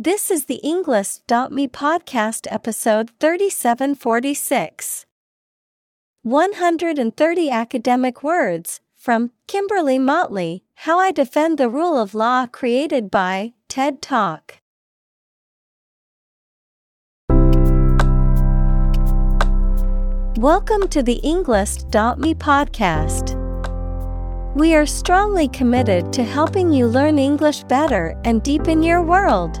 This is the Englist.me podcast episode 3746. 130 academic words from Kimberley Motley How I Defend the Rule of Law created by TED Talk. Welcome to the Englist.me podcast. We are strongly committed to helping you learn English better and deepen your world.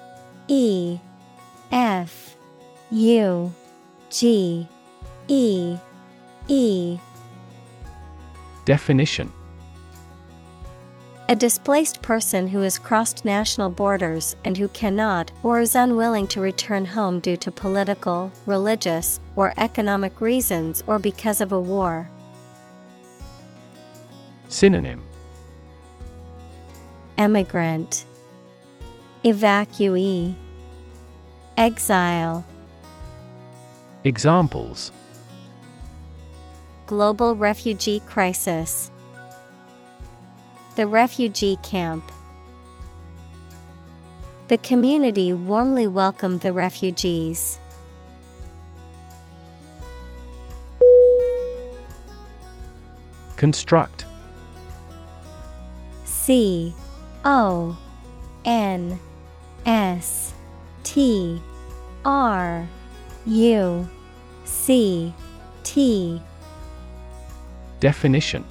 E F U G E E. Definition. A displaced person who has crossed national borders and who cannot or is unwilling to return home due to political, religious, or economic reasons or because of a war. Synonym. Emigrant Evacuee. Exile. Examples. Global refugee crisis. The refugee camp. The community warmly welcomed the refugees. Construct. C O N S T R U C T. Definition.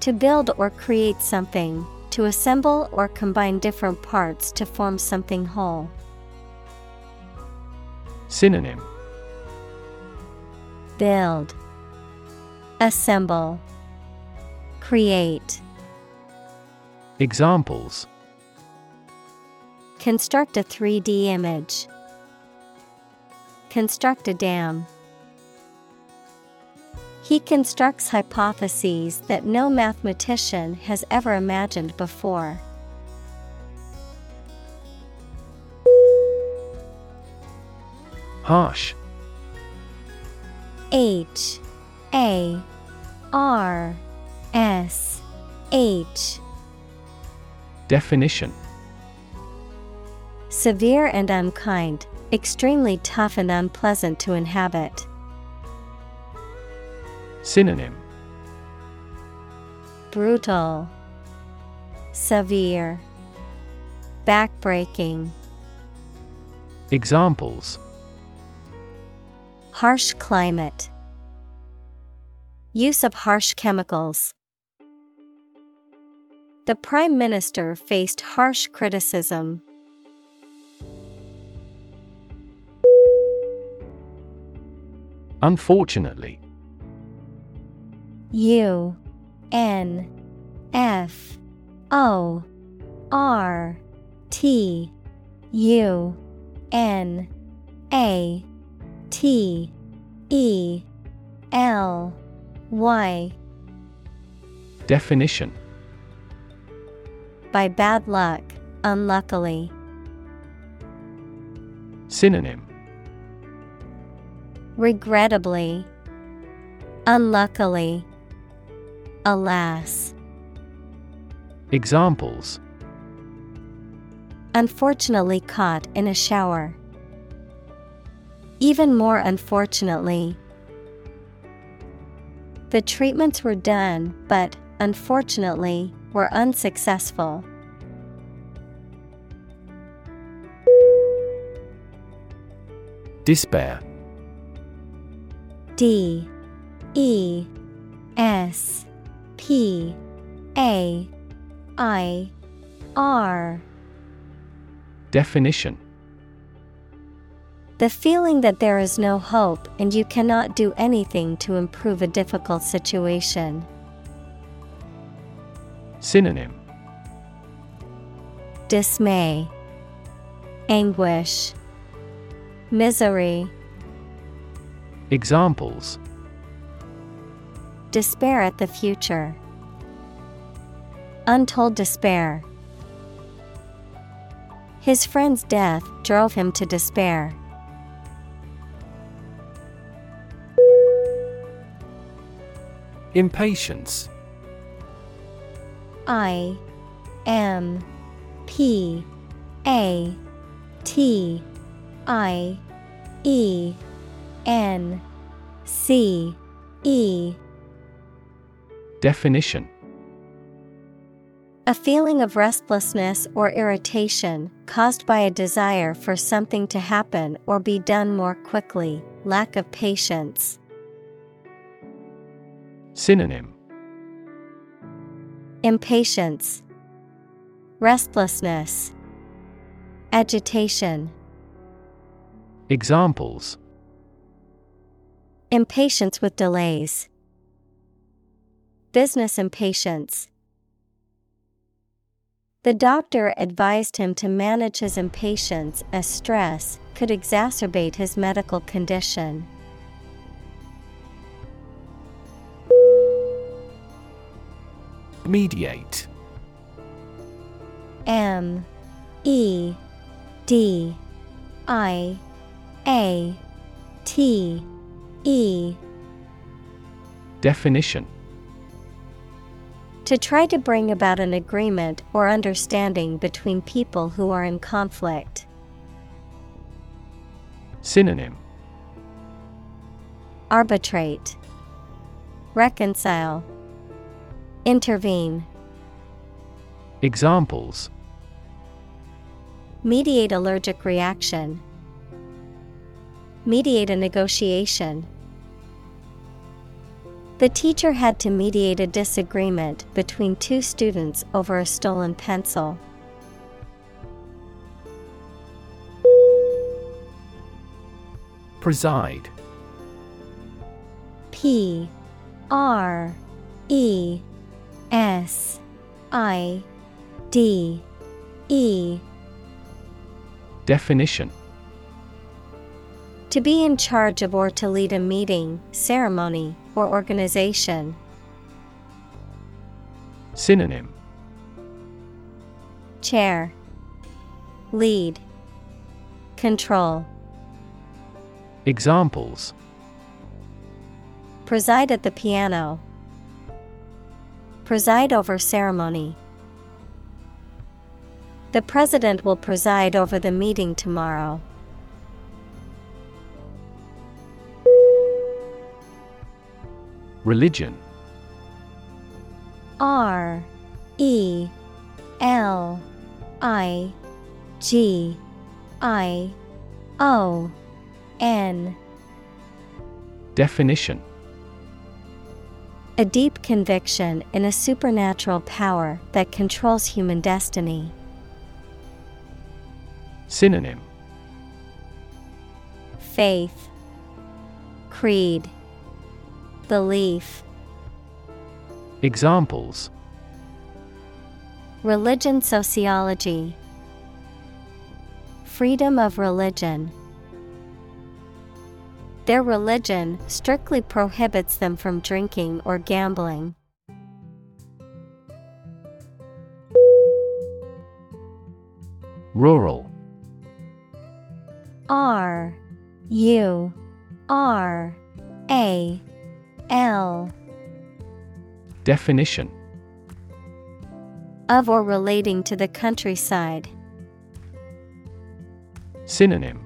To build or create something, to assemble or combine different parts to form something whole. Synonym. Build, Assemble, Create. Examples Construct a 3D image. Construct a dam. He constructs hypotheses that no mathematician has ever imagined before. Harsh. H. A. R. S. H. Definition Severe and unkind, extremely tough and unpleasant to inhabit. Synonym Brutal, Severe, Backbreaking, Examples Harsh climate, Use of harsh chemicals. The Prime Minister faced harsh criticism. Unfortunately. U N F O R T U N A T E L Y. Definition. By bad luck, unluckily. Synonym Regrettably, Unluckily, Alas. Examples Unfortunately caught in a shower. Even more unfortunately, the treatments were done, but unfortunately, were unsuccessful. Despair. D E S P A I R. Definition. The feeling that there is no hope and you cannot do anything to improve a difficult situation. Synonym. Dismay, Anguish, Misery. Examples Despair at the future. Untold despair. His friend's death drove him to despair. Impatience I M P A T I E N C E. Definition. A feeling of restlessness or irritation caused by a desire for something to happen or be done more quickly, lack of patience. Synonym. Impatience, Restlessness, Agitation. Examples Impatience with delays. Business impatience. The doctor advised him to manage his impatience as stress could exacerbate his medical condition. Mediate M E D I A T E. Definition. To try to bring about an agreement or understanding between people who are in conflict. Synonym. Arbitrate, Reconcile, Intervene, Examples. Mediate allergic reaction, Mediate a negotiation. The teacher had to mediate a disagreement between two students over a stolen pencil. Preside P R E S I D E Definition To be in charge of or to lead a meeting, ceremony, or organization. Synonym Chair Lead Control Examples Preside at the piano. Preside over ceremony. The president will preside over the meeting tomorrow. Religion. R E L I G I O N. Definition. A deep conviction in a supernatural power that controls human destiny. Synonym. Faith, Creed, Belief, Examples. Religion Sociology, Freedom of religion. Their religion strictly prohibits them from drinking or gambling. Rural. R U R A L. Definition. Of or relating to the countryside. Synonym.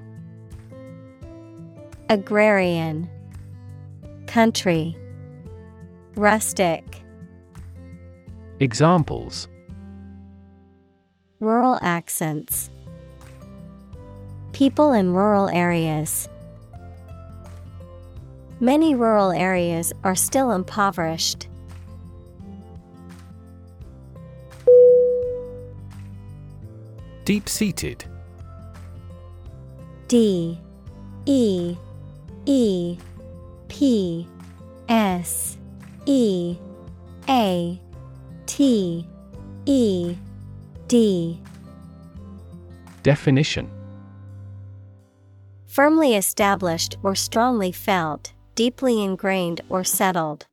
Agrarian. Country. Rustic. Examples. Rural accents. People in rural areas. Many rural areas are still impoverished. Deep seated. D E E P S E A T E D Definition Firmly established or strongly felt, deeply ingrained or settled.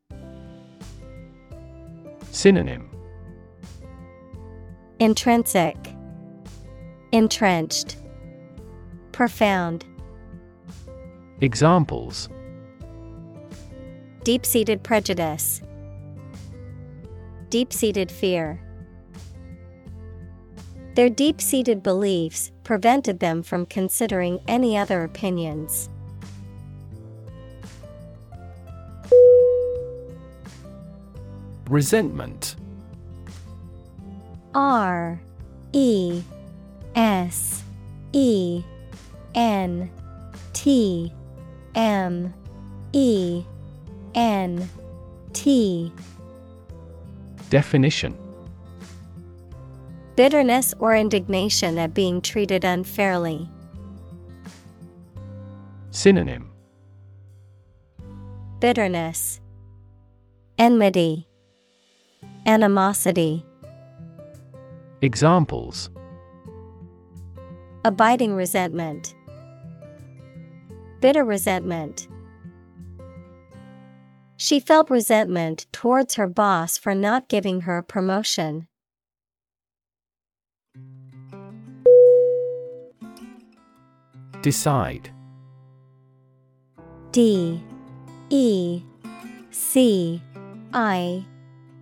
Synonym Intrinsic, Entrenched, Profound. Examples Deep seated prejudice, Deep seated fear. Their deep seated beliefs prevented them from considering any other opinions. Resentment. R E S E N T M E N T. Definition. Bitterness or indignation at being treated unfairly. Synonym. Bitterness, Enmity, Animosity. Examples Abiding resentment, Bitter resentment. She felt resentment towards her boss for not giving her a promotion. Decide D E C I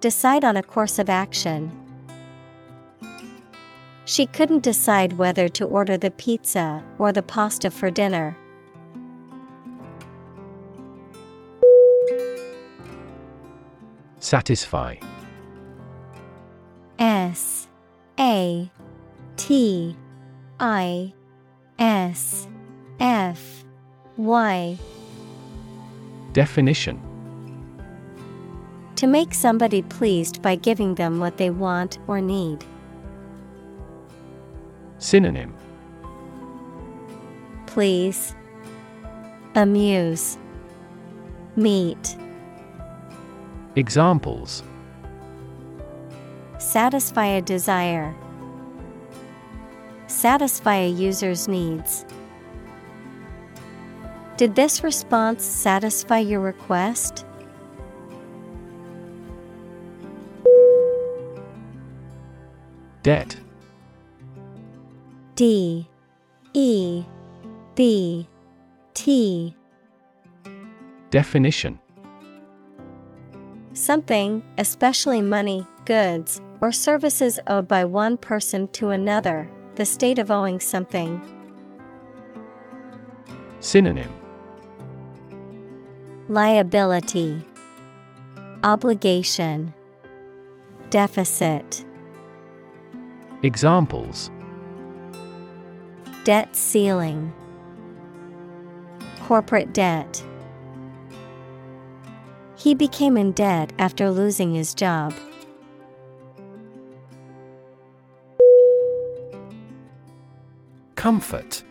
Decide on a course of action. She couldn't decide whether to order the pizza or the pasta for dinner. Satisfy S A T I S F Y Definition To make somebody pleased by giving them what they want or need. Synonym Please. Amuse. Meet. Examples Satisfy a desire. Satisfy a user's needs. Did this response satisfy your request? Debt. D E B T. Definition. Something, especially money, goods, or services owed by one person to another, the state of owing something. Synonym. Liability, Obligation, Deficit. Examples Debt ceiling, Corporate debt. He became in debt after losing his job. Comfort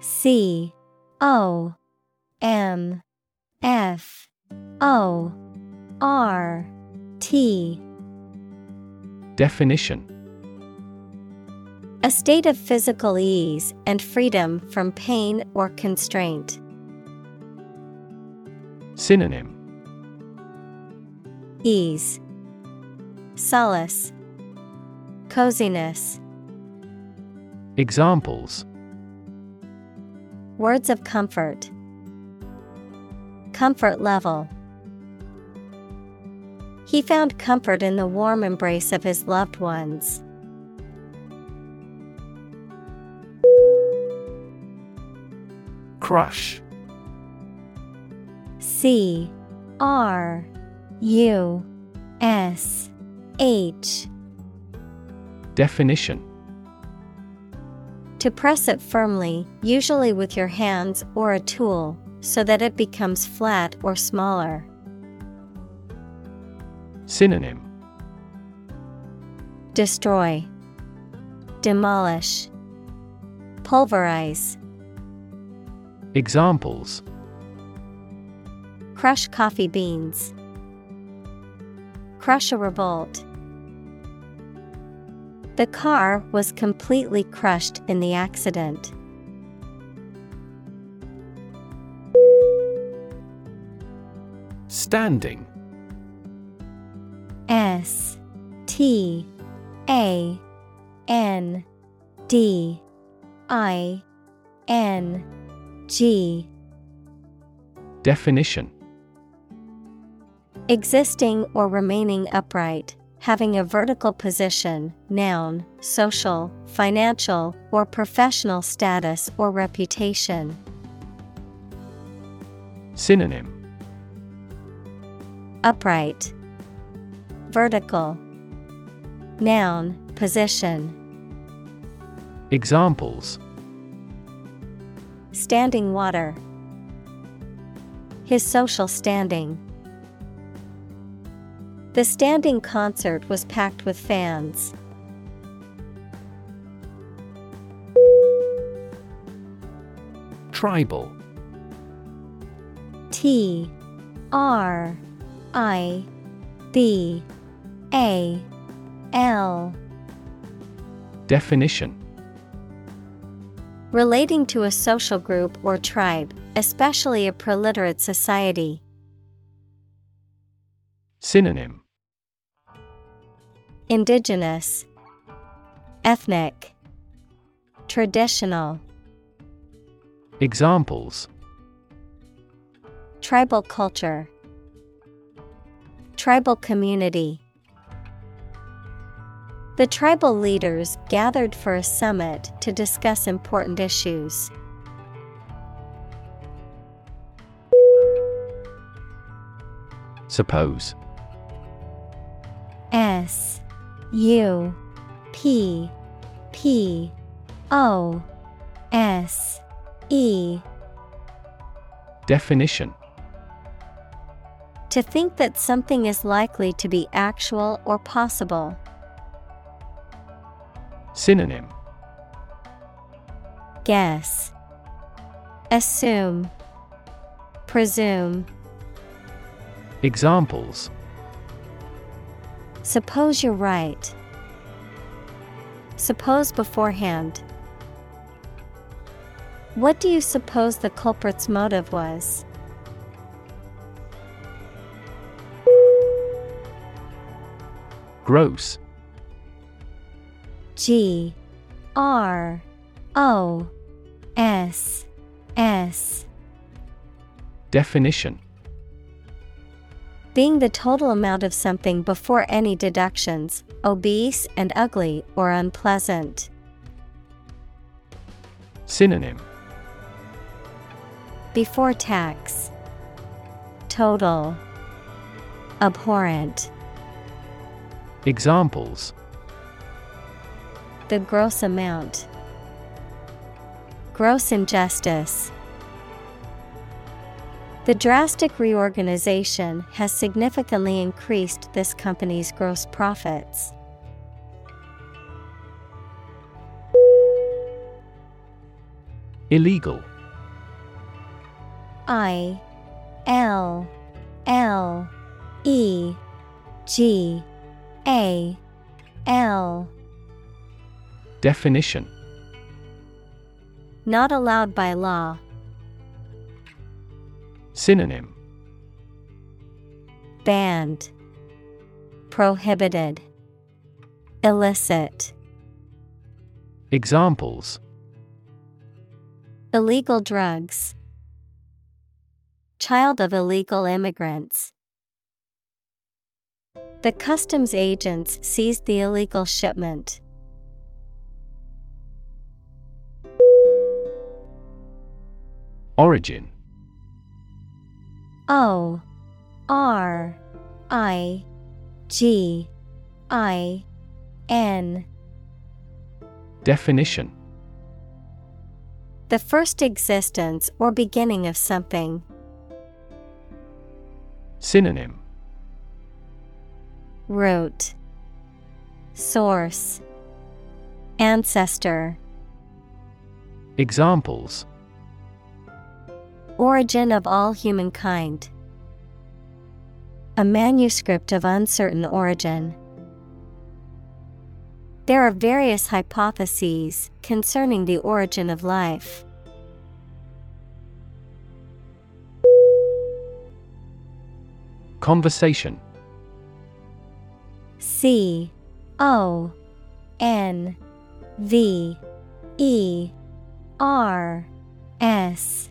C O M F O R T Definition A state of physical ease and freedom from pain or constraint. Synonym Ease, Solace, Coziness. Examples Words of comfort. Comfort level. He found comfort in the warm embrace of his loved ones. Crush. C R U S H. Definition To press it firmly, usually with your hands or a tool, so that it becomes flat or smaller. Synonym Destroy, Demolish, Pulverize. Examples Crush coffee beans. Crush a revolt. The car was completely crushed in the accident. Standing S T A N D I N G. Definition. Existing or remaining upright, having a vertical position, noun, social, financial, or professional status or reputation. Synonym. Upright, Vertical, Noun, position. Examples Standing water. His social standing. The standing concert was packed with fans. Tribal T R I B A L. Definition. Relating to a social group or tribe, especially a preliterate society. Synonym. Indigenous, Ethnic, Traditional. Examples. Tribal culture, Tribal community. The tribal leaders gathered for a summit to discuss important issues. Suppose S U P P O S E Definition To think that something is likely to be actual or possible. Synonym Guess, Assume, Presume. Examples Suppose you're right. Suppose beforehand. What do you suppose the culprit's motive was? Gross G R O S S Definition Being the total amount of something before any deductions, obese and ugly or unpleasant. Synonym Before tax. Total. Abhorrent. Examples The gross amount. Gross injustice. The drastic reorganization has significantly increased this company's gross profits. Illegal I L L E G A L Definition Not allowed by law. Synonym Banned. Prohibited. Illicit. Examples Illegal drugs. child of illegal immigrants. The customs agents seized the illegal shipment. Origin. O R I G I N. Definition. The first existence or beginning of something. Synonym. Root. Source. Ancestor. Examples Origin of all humankind. A manuscript of uncertain origin. There are various hypotheses concerning the origin of life. Conversation C O N V E R S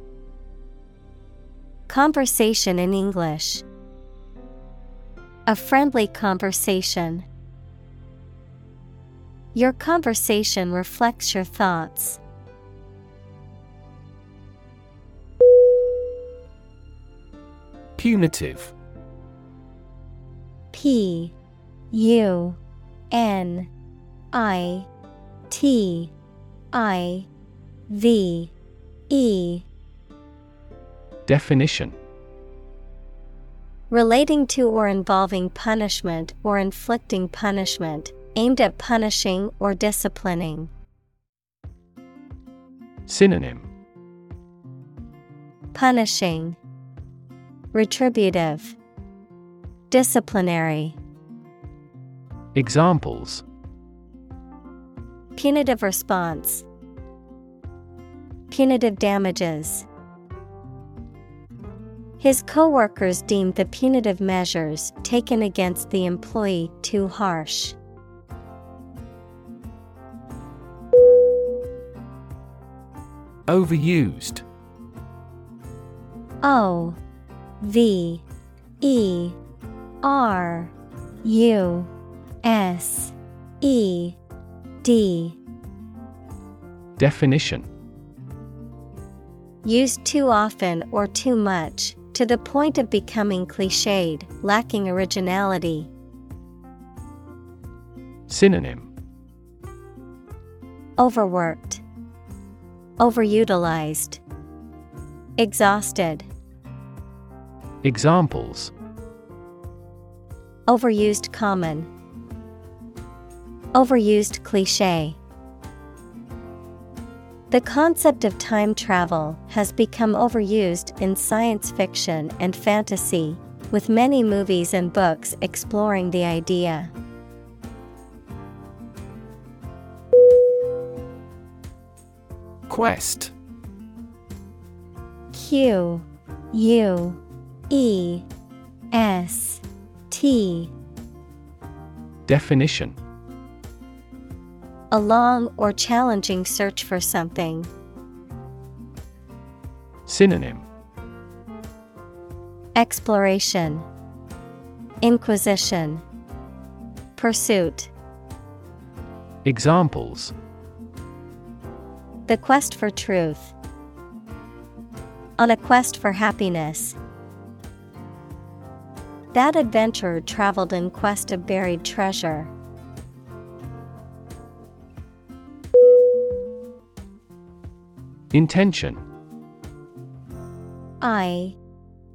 Conversation in English. A friendly conversation. Your conversation reflects your thoughts. Punitive P U N I T I V E Definition Relating to or involving punishment or inflicting punishment, aimed at punishing or disciplining. Synonym Punishing, Retributive, Disciplinary. Examples Punitive response, Punitive damages. His coworkers deemed the punitive measures taken against the employee too harsh. Overused. O V E R U S E D. Definition. Used too often or too much, to the point of becoming cliched, lacking originality. Synonym. Overworked, Overutilized, Exhausted, Examples. Overused common, Overused cliche. The concept of time travel has become overused in science fiction and fantasy, with many movies and books exploring the idea. Quest. Q U E S T. Definition A long or challenging search for something. Synonym Exploration, Inquisition, Pursuit. Examples The quest for truth. On a quest for happiness. That adventurer traveled in quest of buried treasure. Intention. I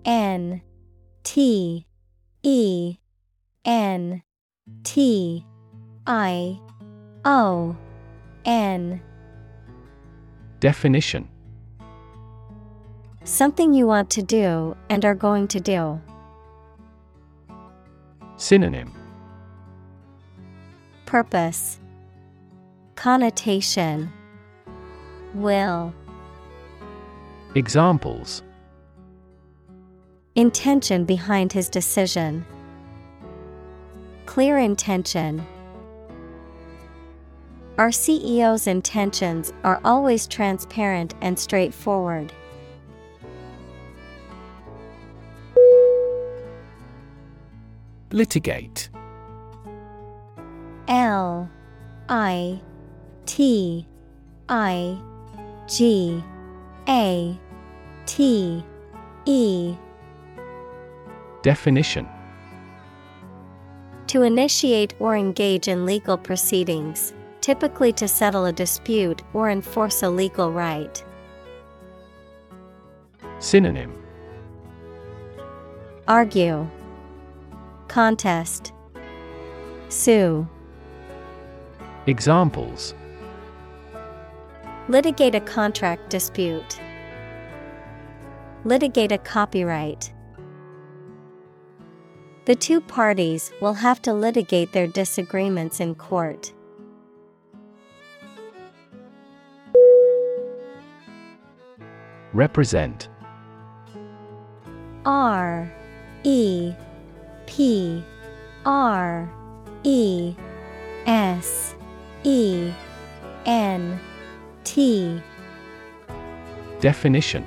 N T E N T I O N. Definition. Something you want to do and are going to do. Synonym. Purpose. Connotation. Will Examples Intention behind his decision. Clear intention. Our CEO's intentions are always transparent and straightforward. Litigate L I T I G A T E Definition To initiate or engage in legal proceedings, typically to settle a dispute or enforce a legal right. Synonym Argue, Contest, Sue. Examples Litigate a contract dispute. Litigate a copyright. The two parties will have to litigate their disagreements in court. Represent R E P R E S E N T Definition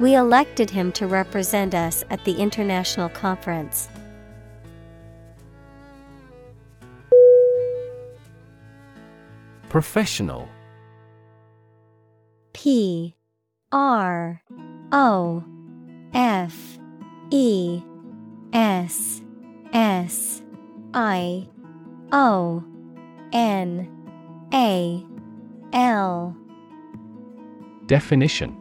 We elected him to represent us at the international conference. Professional. P. R. O. F. E. S. S. I. O. N. A. L. Definition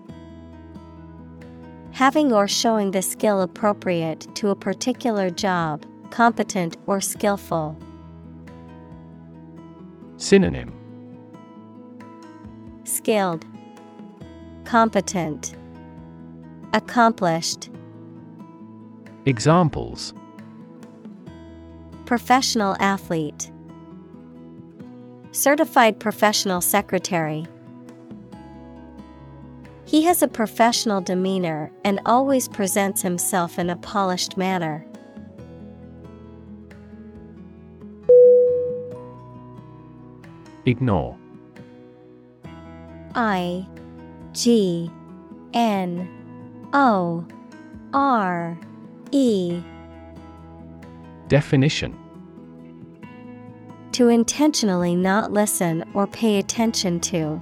Having or showing the skill appropriate to a particular job, competent or skillful. Synonym Skilled, Competent, Accomplished. Examples Professional athlete, Certified professional secretary. He has a professional demeanor and always presents himself in a polished manner. Ignore I G N O R E Definition To intentionally not listen or pay attention to.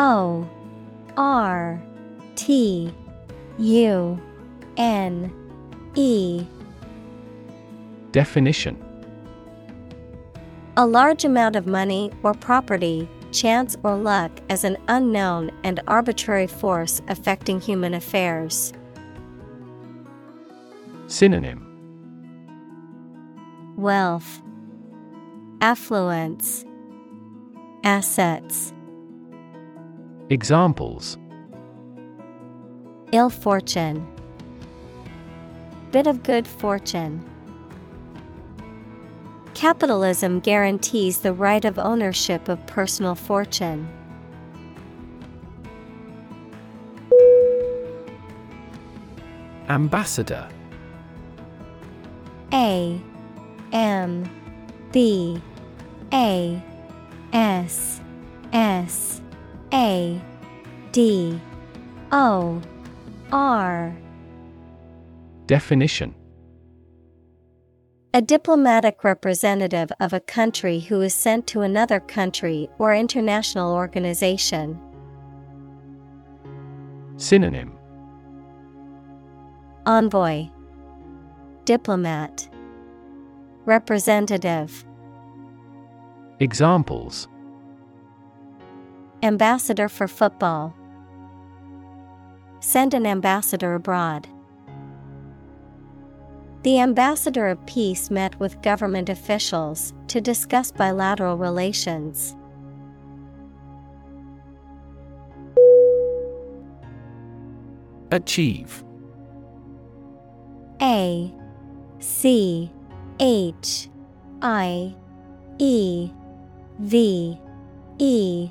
O R T U N E. Definition. A large amount of money or property, chance or luck as an unknown and arbitrary force affecting human affairs. Synonym. Wealth, Affluence, Assets. Examples Ill fortune. Bit of good fortune. Capitalism guarantees the right of ownership of personal fortune. Ambassador A M B A S S A D O R. Definition. A diplomatic representative of a country who is sent to another country or international organization. Synonym. Envoy. Diplomat. Representative. Examples Ambassador for football. Send an ambassador abroad. The ambassador of peace met with government officials to discuss bilateral relations. Achieve A C H I E V E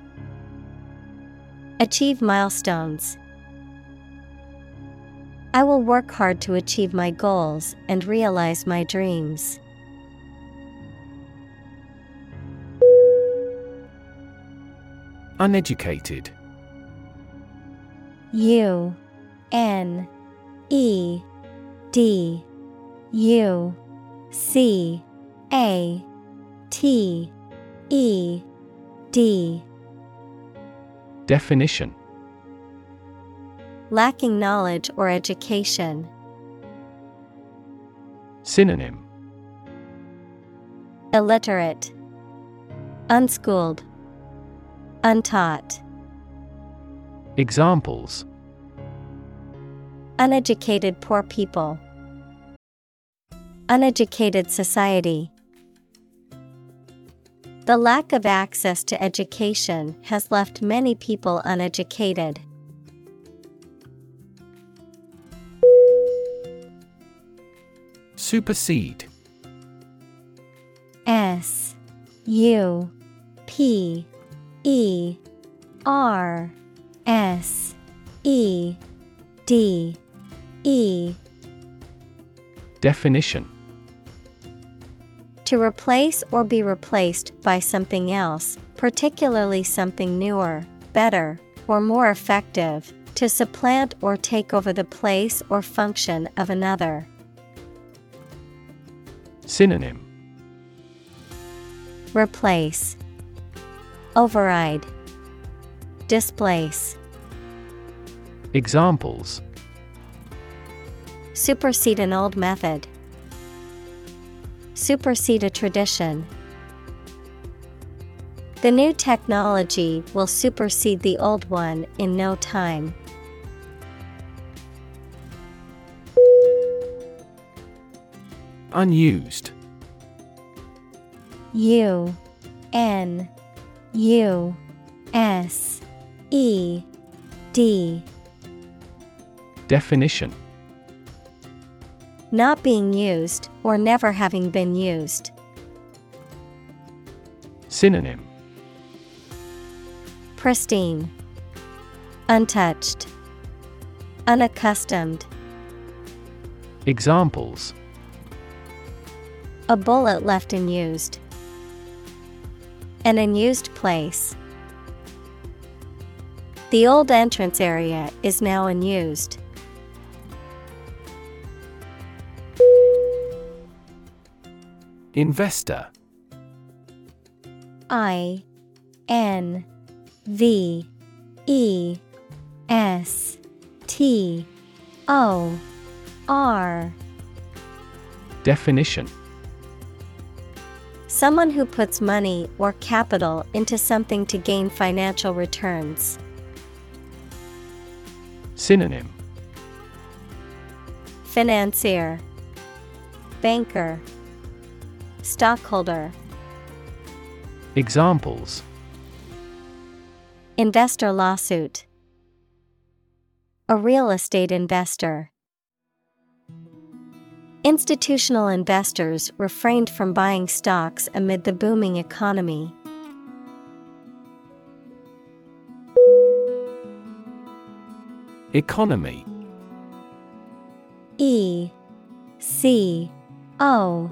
Achieve milestones. I will work hard to achieve my goals and realize my dreams. Uneducated U N E D U C A T E D Definition Lacking knowledge or education. Synonym Illiterate, Unschooled, Untaught. Examples Uneducated poor people. Uneducated society. The lack of access to education has left many people uneducated. Supersede. S U P E R S E D E. Definition To replace or be replaced by something else, particularly something newer, better, or more effective, to supplant or take over the place or function of another. Synonym. Replace, Override, Displace, Examples. Supersede an old method, Supersede a tradition. The new technology will supersede the old one in no time. Unused U N U S E D Definition Not being used or never having been used. Synonym Pristine, Untouched, Unaccustomed. Examples A bullet left unused. An unused place. The old entrance area is now unused. Investor. I N V E S T O R. Definition. Someone who puts money or capital into something to gain financial returns. Synonym. Financier, Banker, Stockholder. Examples Investor lawsuit. A real estate investor. Institutional investors refrained from buying stocks amid the booming economy. Economy E C O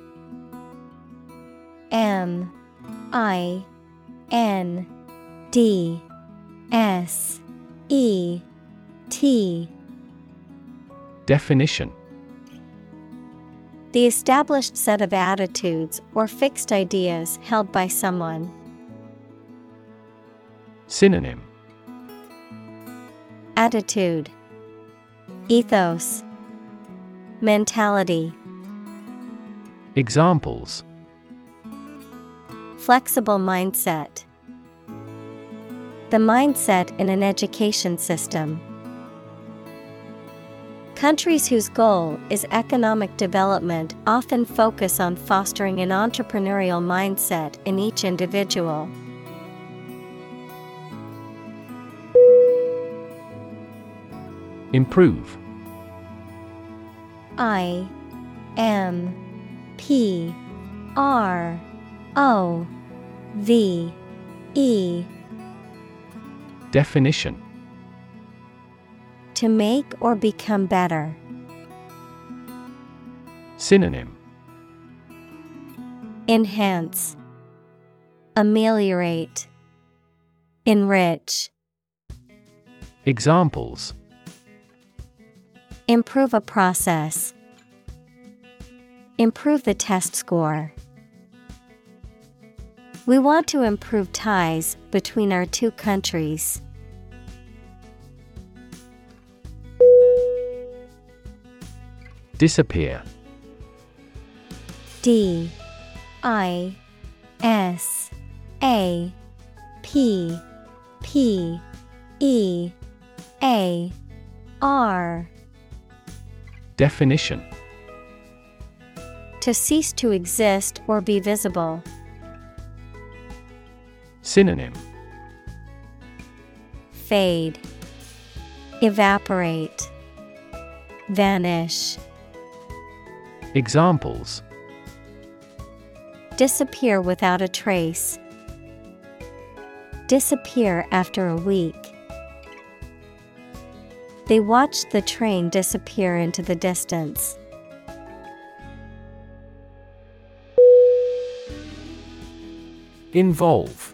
M I N D S E T. Definition. The established set of attitudes or fixed ideas held by someone. Synonym. Attitude. Ethos. Mentality. Examples Flexible mindset. The mindset in an education system. Countries whose goal is economic development often focus on fostering an entrepreneurial mindset in each individual. Improve I M P R O V E Definition To make or become better. Synonym Enhance, Ameliorate, Enrich. Examples Improve a process. Improve the test score. We want to improve ties between our two countries. Disappear. D. I. S. A. P. P. E. A. R. Definition. To cease to exist or be visible. Synonym Fade, Evaporate, Vanish. Examples Disappear without a trace. Disappear after a week. They watched the train disappear into the distance. Involve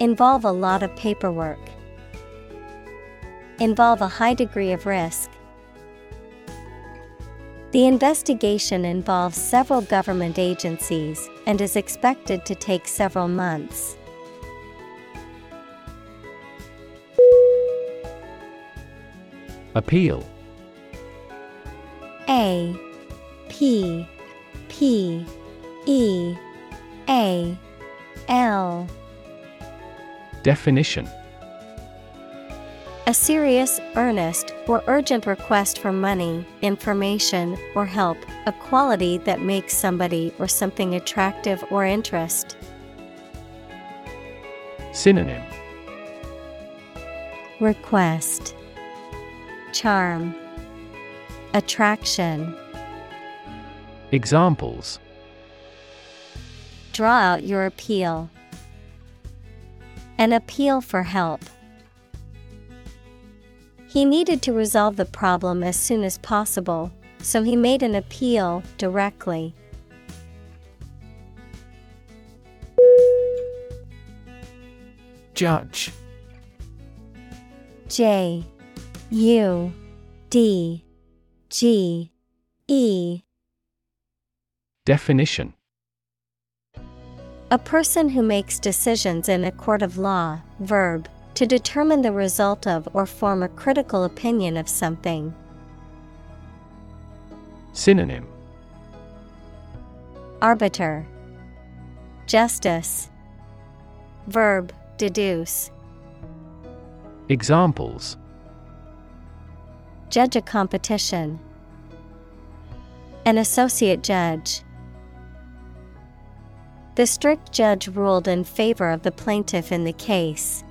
Involve a lot of paperwork. Involve a high degree of risk. The investigation involves several government agencies and is expected to take several months. Appeal A P P E A L Definition. A serious, earnest, or urgent request for money, information, or help, a quality that makes somebody or something attractive or interest. Synonym. Request. Charm. Attraction. Examples. Draw out your appeal. An appeal for help. He needed to resolve the problem as soon as possible, so he made an appeal directly. Judge J U D G E Definition A person who makes decisions in a court of law, verb, to determine the result of or form a critical opinion of something. Synonym. Arbiter. Justice. Verb deduce. Examples. Judge a competition. An associate judge The strict judge ruled in favor of the plaintiff in the case.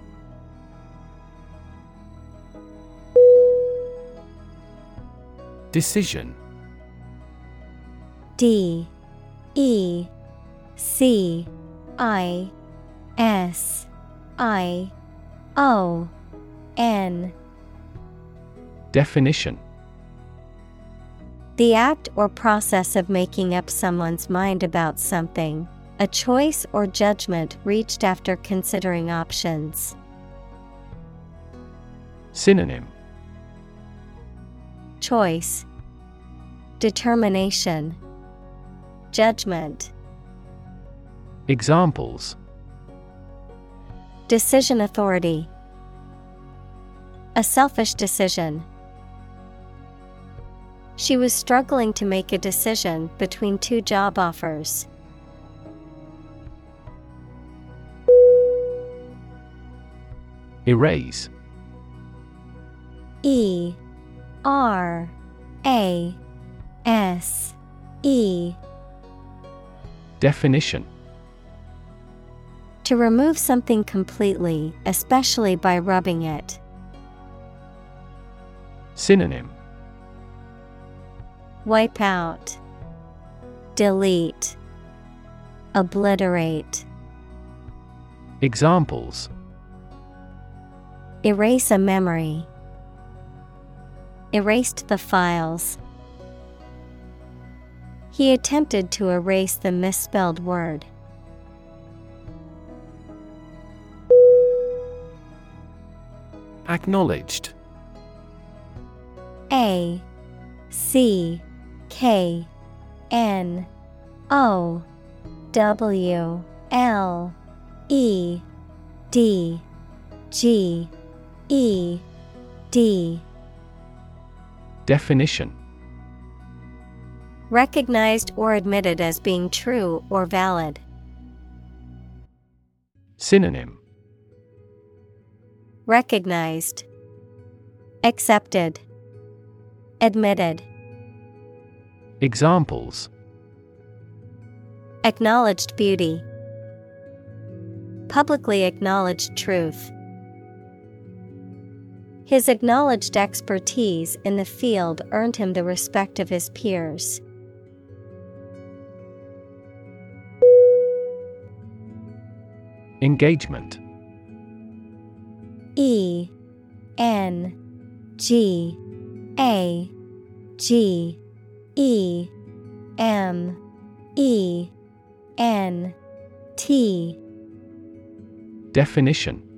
Decision. D. E. C. I. S. I. O. N. Definition. The act or process of making up someone's mind about something, a choice or judgment reached after considering options. Synonym Choice Determination Judgment Examples Decision authority A selfish decision. She was struggling to make a decision between two job offers. Erase. E R A S E. Definition. To remove something completely, especially by rubbing it. Synonym. Wipe out, delete, obliterate. Examples Erase a memory. Erased the files. He attempted to erase the misspelled word. Acknowledged A C K N O W L E D G E D Definition Recognized or admitted as being true or valid. Synonym Recognized. Accepted. Admitted. Examples Acknowledged beauty. Publicly acknowledged truth. His acknowledged expertise in the field earned him the respect of his peers. Engagement. E N G A G E M E N T. Definition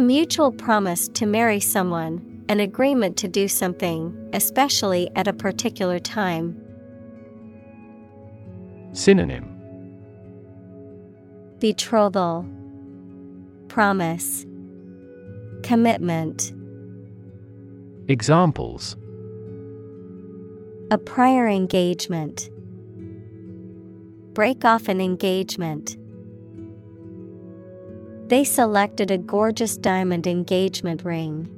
A mutual promise to marry someone, an agreement to do something, especially at a particular time. Synonym Betrothal, Promise, Commitment. Examples A prior engagement. Break off an engagement. They selected a gorgeous diamond engagement ring.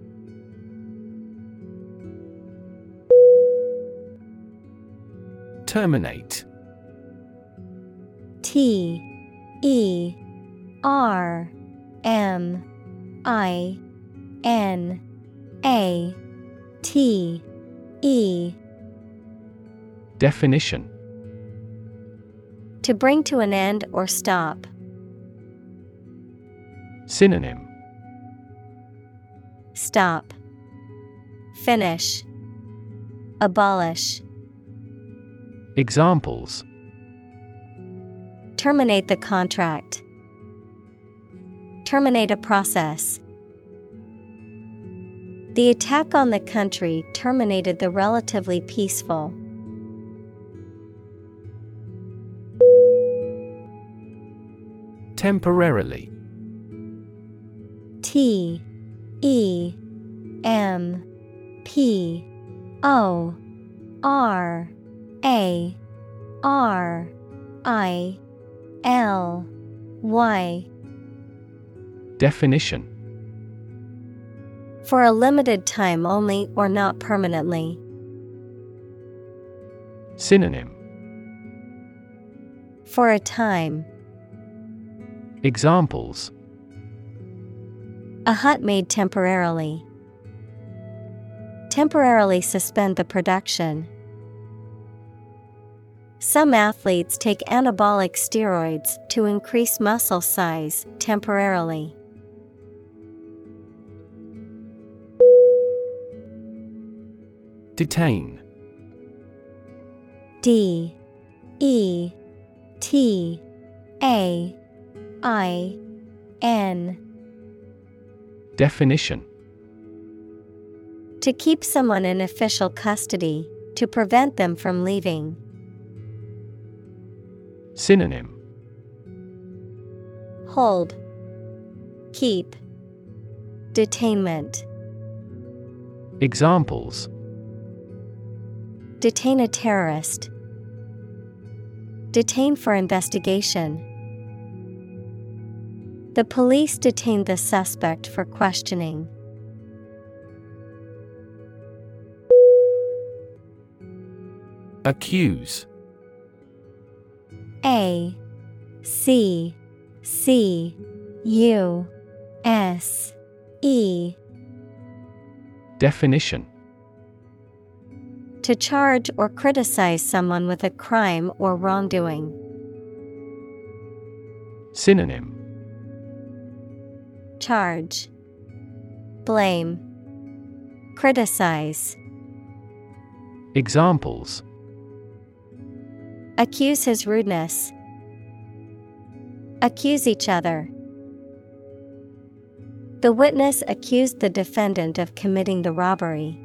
Terminate T E R M I N A T E Definition To bring to an end or stop. Synonym Stop. Finish. Abolish. Examples Terminate the contract. Terminate a process. The attack on the country terminated the relatively peaceful. Temporarily T E M P O R A R I L Y Definition For a limited time only or not permanently. Synonym For a time. Examples A hut made temporarily. Temporarily suspend the production. Some athletes take anabolic steroids to increase muscle size temporarily. Detain D E T A I N Definition To keep someone in official custody, to prevent them from leaving. Synonym Hold, Keep, Detainment. Examples Detain a terrorist. Detain for investigation. The police detained the suspect for questioning. Accuse A C C U S E Definition To charge or criticize someone with a crime or wrongdoing. Synonym Charge, Blame, Criticize. Examples Accuse his rudeness. Accuse each other. The witness accused the defendant of committing the robbery.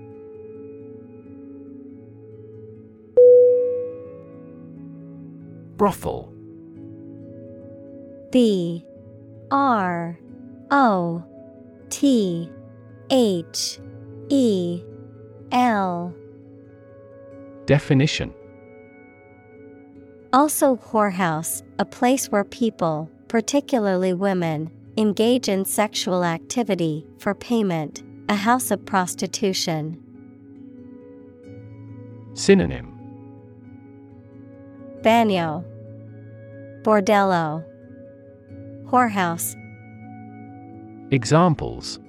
Brothel B R O T H E L Definition. Also, whorehouse, a place where people, particularly women, engage in sexual activity for payment, a house of prostitution. Synonym. Bagnio, Bordello, Whorehouse, Examples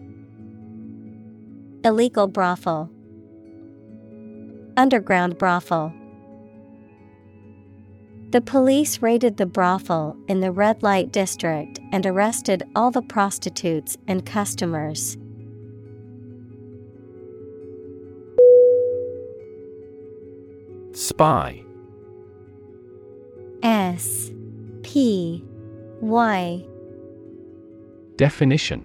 Illegal brothel, Underground brothel. The police raided the brothel in the red light district and arrested all the prostitutes and customers. Spy S P Y Definition.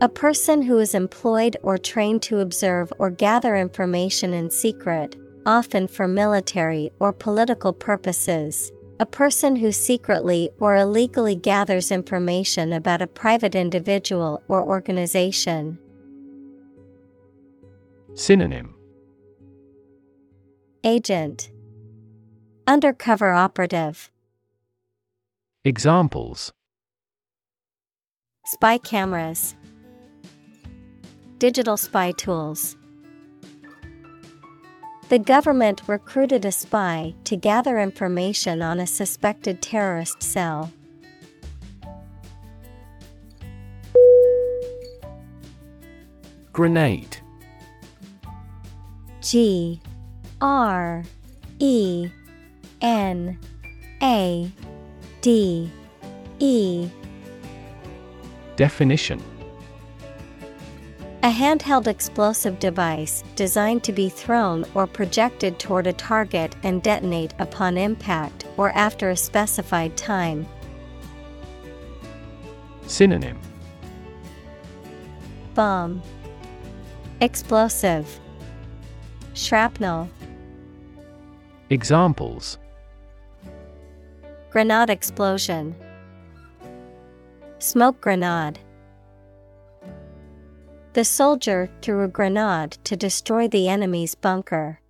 A person who is employed or trained to observe or gather information in secret, often for military or political purposes. A person who secretly or illegally gathers information about a private individual or organization. Synonym. Agent. Undercover operative. Examples Spy cameras. Digital spy tools. The government recruited a spy to gather information on a suspected terrorist cell. Grenade. G R E N A D E Definition. A handheld explosive device designed to be thrown or projected toward a target and detonate upon impact or after a specified time. Synonym. Bomb. Explosive. Shrapnel. Examples. Grenade explosion Smoke grenade. The soldier threw a grenade to destroy the enemy's bunker.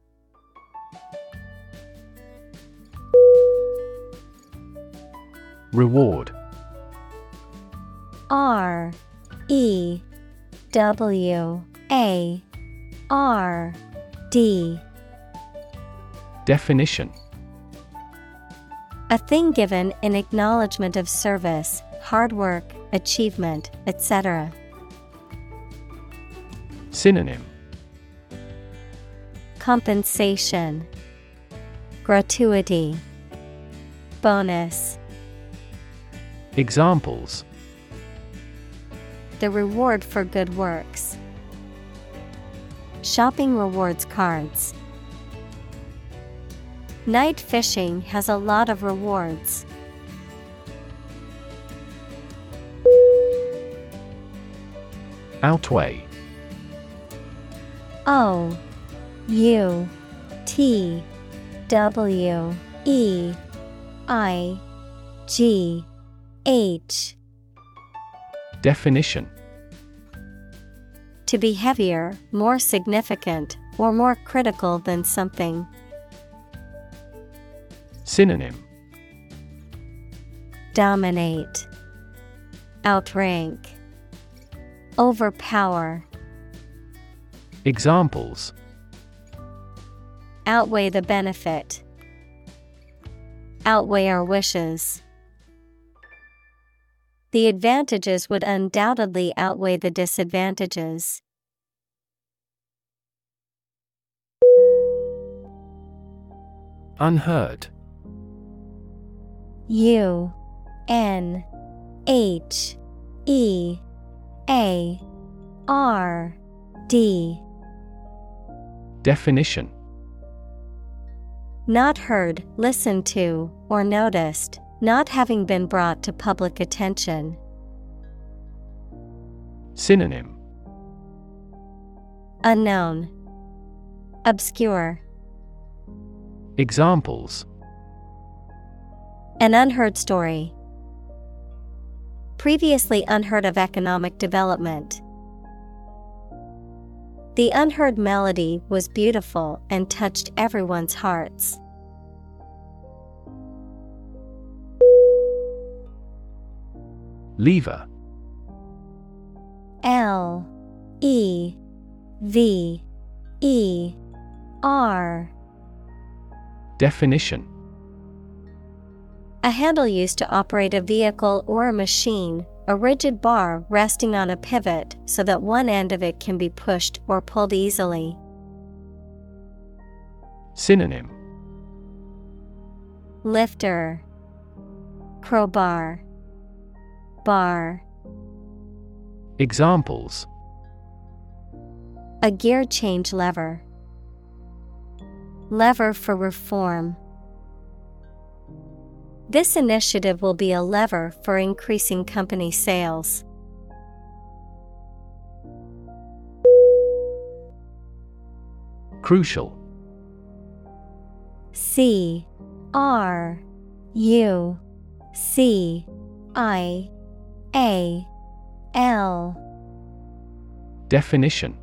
Reward. R E W A R D. Definition. A thing given in acknowledgement of service, hard work, achievement, etc. Synonym Compensation Gratuity Bonus Examples The reward for good works. Shopping rewards cards. Night fishing has a lot of rewards. Outweigh O U T W E I G H. Definition. To be heavier, more significant, or more critical than something. Synonym. Dominate, Outrank, Overpower, Examples Outweigh the benefit, Outweigh our wishes. The advantages would undoubtedly outweigh the disadvantages. Unheard U N H E A R D. Definition. Not heard, listened to, or noticed, not having been brought to public attention. Synonym. Unknown, Obscure, Examples. An unheard story. Previously unheard of economic development. The unheard melody was beautiful and touched everyone's hearts. Lever L E V E R Definition A handle used to operate a vehicle or a machine, a rigid bar resting on a pivot so that one end of it can be pushed or pulled easily. Synonym Lifter, Crowbar, Bar. Examples A gear change lever. Lever for reform. This initiative will be a lever for increasing company sales. Crucial C R U C I A L Definition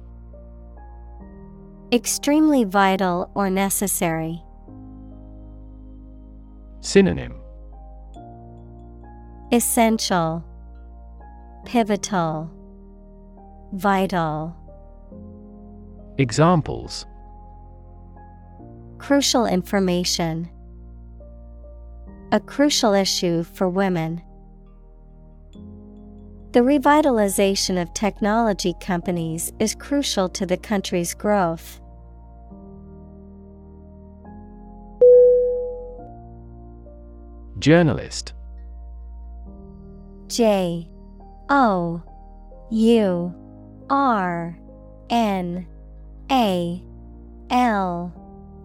Extremely vital or necessary. Synonym Essential, Pivotal, Vital. Examples Crucial information. A crucial issue for women. The revitalization of technology companies is crucial to the country's growth. Journalist J O U R N A L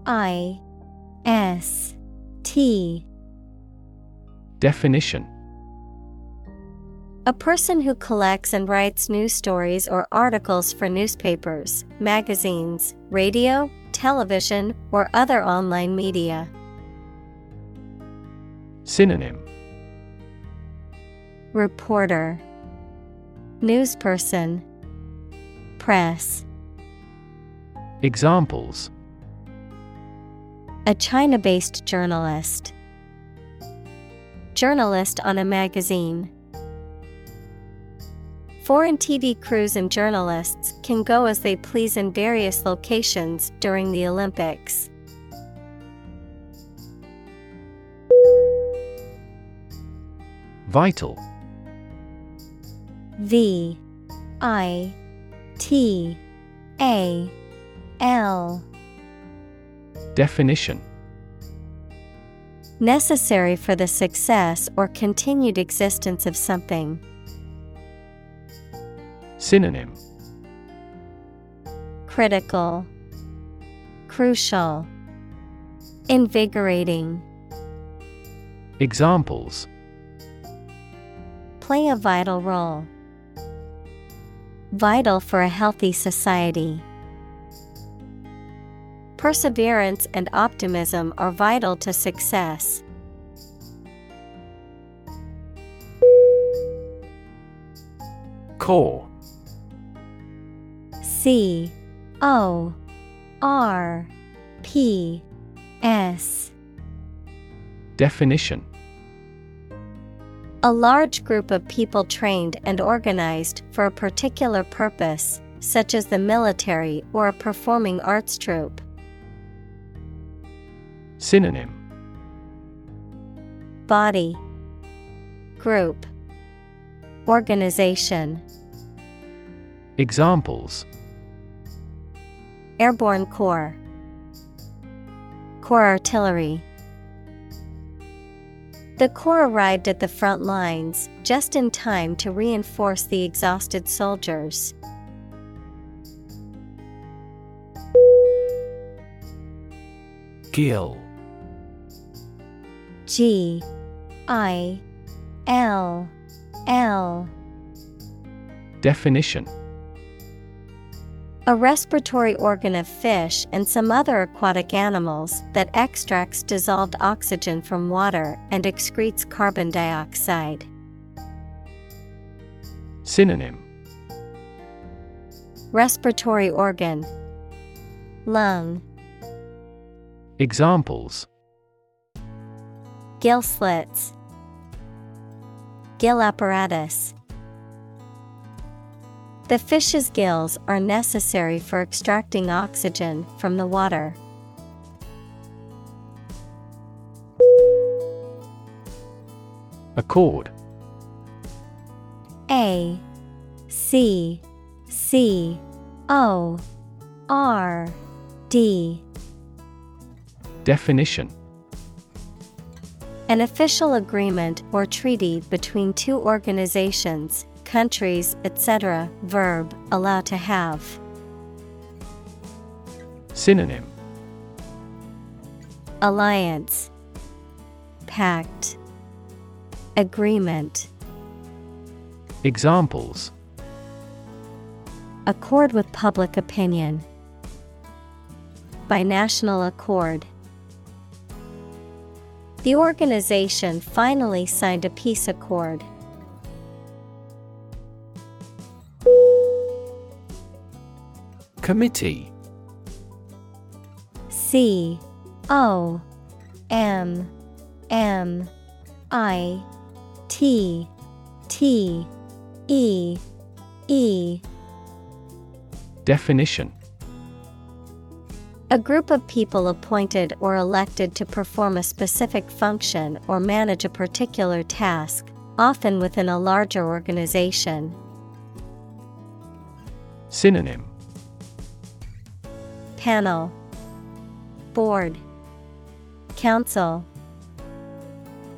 I S T. Definition. A person who collects and writes news stories or articles for newspapers, magazines, radio, television, or other online media. Synonym Reporter, Newsperson, Press. Examples A China based journalist. Journalist on a magazine. Foreign TV crews and journalists can go as they please in various locations during the Olympics. Vital V I T A L Definition Necessary for the success or continued existence of something. Synonym Critical, Crucial, Invigorating. Examples Play a vital role. Vital for a healthy society. Perseverance and optimism are vital to success. Corps C O R P S Definition A large group of people trained and organized for a particular purpose, such as the military or a performing arts troupe. Synonym. Body. Group. Organization. Examples. Airborne Corps. Corps Artillery The Corps arrived at the front lines just in time to reinforce the exhausted soldiers. Gill G. I. L. L. Definition A respiratory organ of fish and some other aquatic animals that extracts dissolved oxygen from water and excretes carbon dioxide. Synonym. Respiratory organ. Lung. Examples. Gill slits Gill apparatus The fish's gills are necessary for extracting oxygen from the water. Accord. A C C O R D. Definition. An official agreement or treaty between two organizations, countries, etc. Verb allow to have. Synonym Alliance Pact Agreement Examples Accord with public opinion. by national accord. The organization finally signed a peace accord. Committee. C. O. M. M. I. T. T. E. E. Definition. A group of people appointed or elected to perform a specific function or manage a particular task, often within a larger organization. Synonym Panel Board Council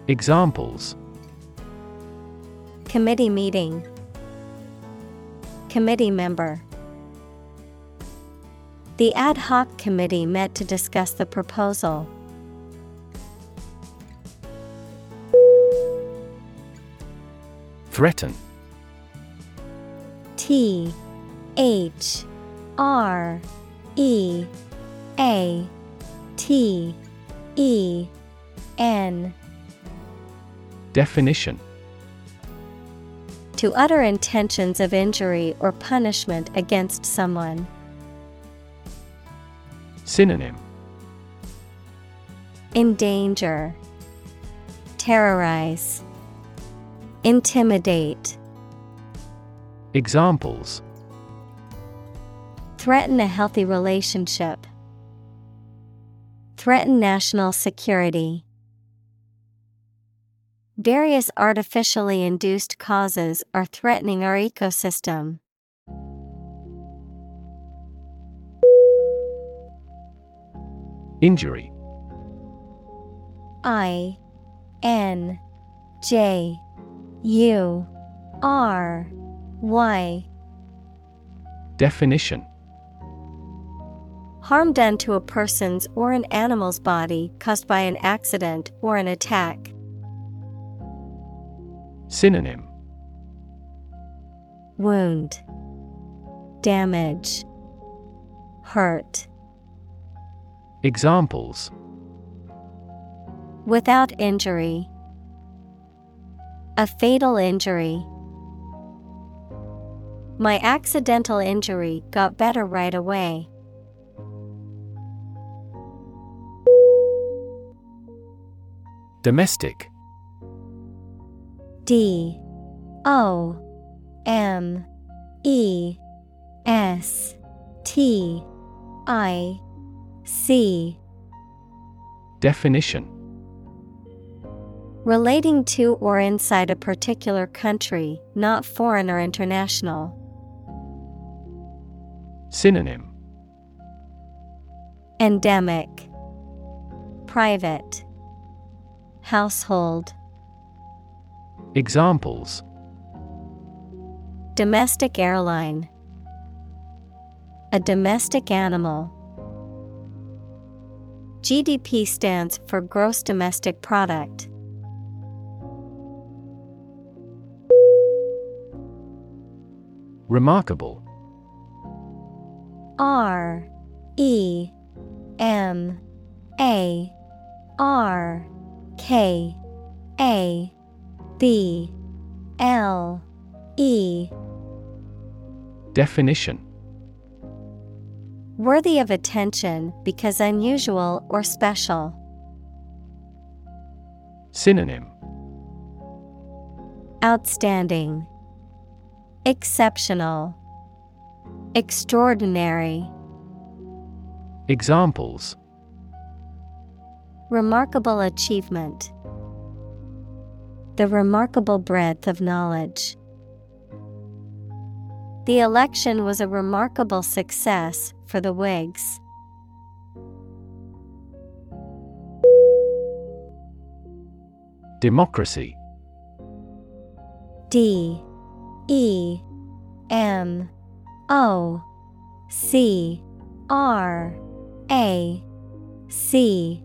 Examples. Committee meeting Committee member. The ad hoc committee met to discuss the proposal. Threaten. T H R E A T E N. Definition. To utter intentions of injury or punishment against someone. Synonym. Endanger, Terrorize, Intimidate, Examples Threaten a healthy relationship, Threaten national security. Various artificially induced causes are threatening our ecosystem. Injury I N J U R Y Definition Harm done to a person's or an animal's body caused by an accident or an attack. Synonym Wound, Damage, Hurt. Examples Without injury. A fatal injury. My accidental injury got better right away. Domestic. D. O. M. E. S. T. I. C. Definition. Relating to or inside a particular country, not foreign or international. Synonym. Endemic. Private Household Examples Domestic airline A domestic animal. GDP stands for Gross Domestic Product. Remarkable R E M A R K A B L E. Definition. Worthy of attention because unusual or special. Synonym. Outstanding, Exceptional, Extraordinary. Examples Remarkable achievement. The remarkable breadth of knowledge. The election was a remarkable success for the Whigs. Democracy. D. E. M. O. C. R. A. C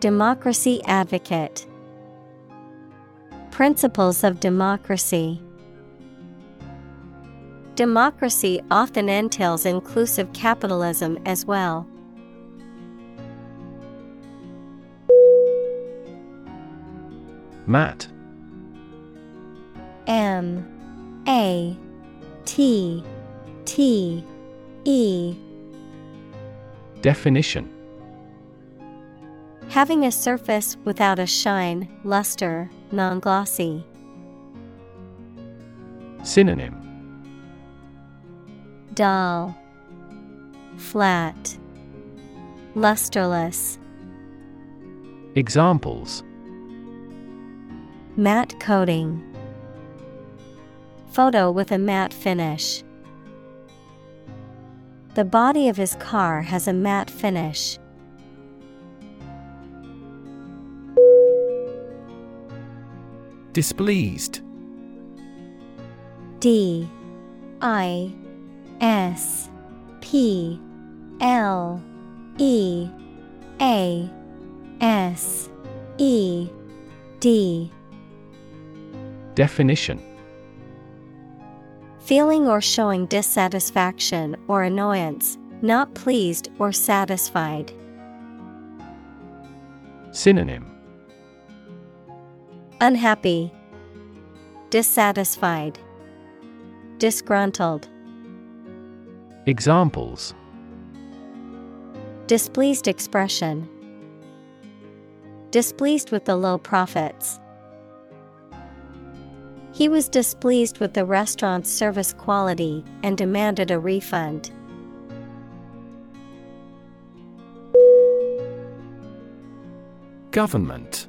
Democracy advocate, Principles of democracy. Democracy often entails inclusive capitalism as well. Matte M. A. T. T. E. Definition Having a surface without a shine, luster, non glossy. Synonym Dull, Flat, Lusterless. Examples Matte coating. Photo with a matte finish. The body of his car has a matte finish. Displeased. D I S P L E A S E D. Definition. Feeling or showing dissatisfaction or annoyance, not pleased or satisfied. Synonym Unhappy, Dissatisfied, Disgruntled. Examples Displeased expression. Displeased with the low profits. He was displeased with the restaurant's service quality and demanded a refund. Government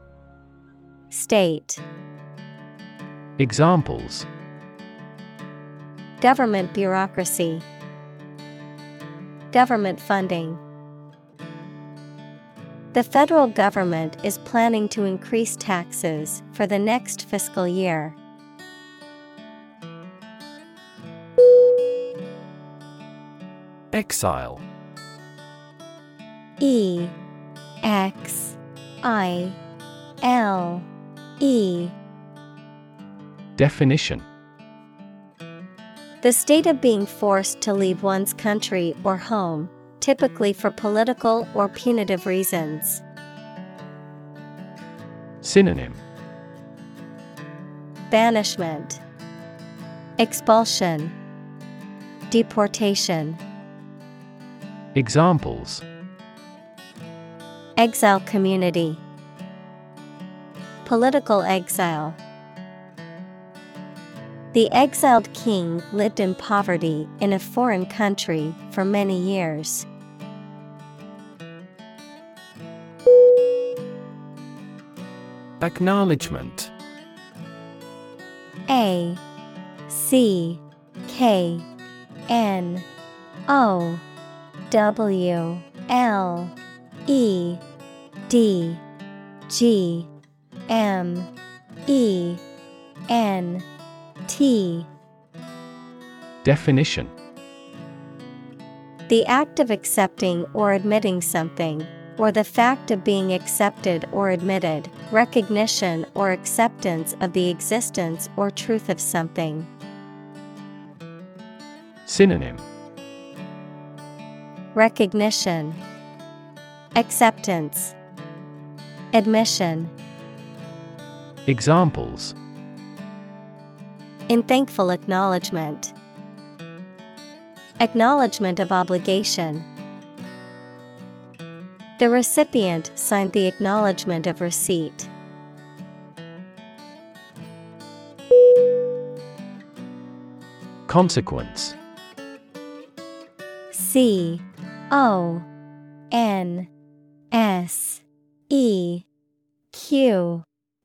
State. Examples. Government bureaucracy. Government funding. The federal government is planning to increase taxes for the next fiscal year. Exile. E X I L E. Definition. The state of being forced to leave one's country or home, typically for political or punitive reasons. Synonym. Banishment, Expulsion, Deportation. Examples. Exile community, Political exile. The exiled king lived in poverty in a foreign country for many years. Acknowledgement A C K N O W L E D G M E N T. Definition. The act of accepting or admitting something, or the fact of being accepted or admitted, recognition or acceptance of the existence or truth of something. Synonym. Recognition, Acceptance, Admission. Examples In thankful acknowledgement, Acknowledgement of obligation. The recipient signed the acknowledgement of receipt. Consequence C O N S E Q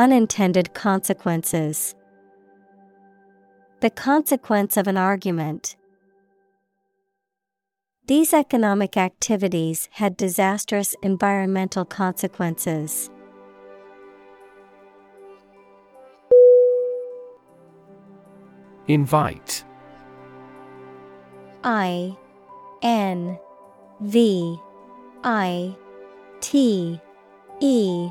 Unintended consequences. The consequence of an argument. These economic activities had disastrous environmental consequences. Invite I N V I T E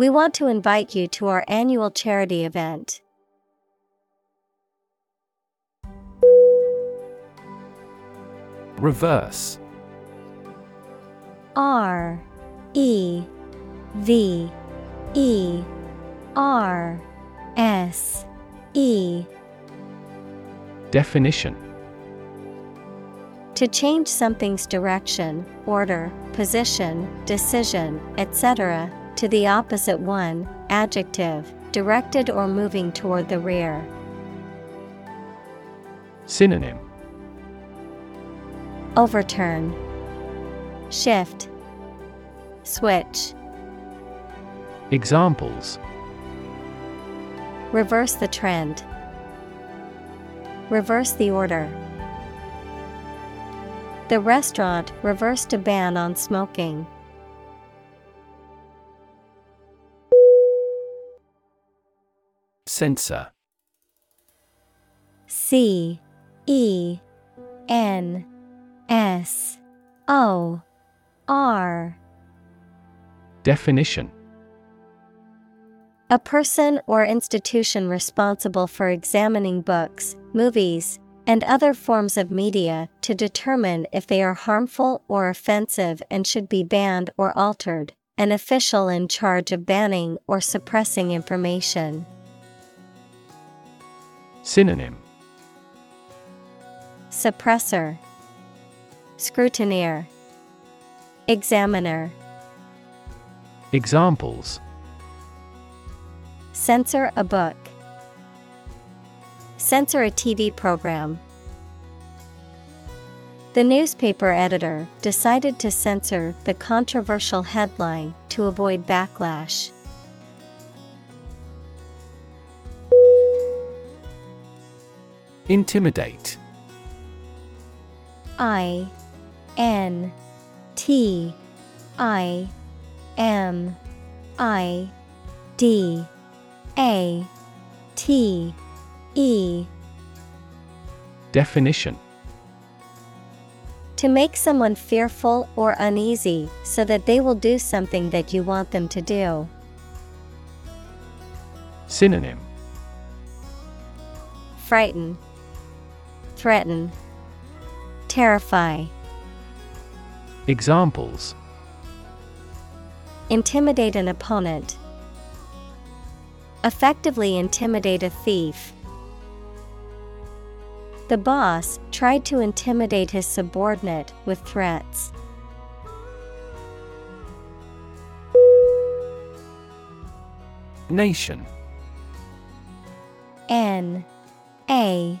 We want to invite you to our annual charity event. Reverse R E V E R S E Definition To change something's direction, order, position, decision, etc., to the opposite one, adjective, directed or moving toward the rear. Synonym Overturn, Shift, Switch, Examples Reverse the trend, Reverse the order. The restaurant reversed a ban on smoking. Censor C E N S O R. Definition. A person or institution responsible for examining books, movies, and other forms of media to determine if they are harmful or offensive and should be banned or altered, an official in charge of banning or suppressing information. Synonym. Suppressor, Scrutineer, Examiner, Examples. Censor a book, Censor a TV program. The newspaper editor decided to censor the controversial headline to avoid backlash. Intimidate. I N T I M I D A T E. Definition. To make someone fearful or uneasy so that they will do something that you want them to do. Synonym. Frighten, Threaten, Terrify. Examples Intimidate an opponent. Effectively intimidate a thief. The boss tried to intimidate his subordinate with threats. Nation N A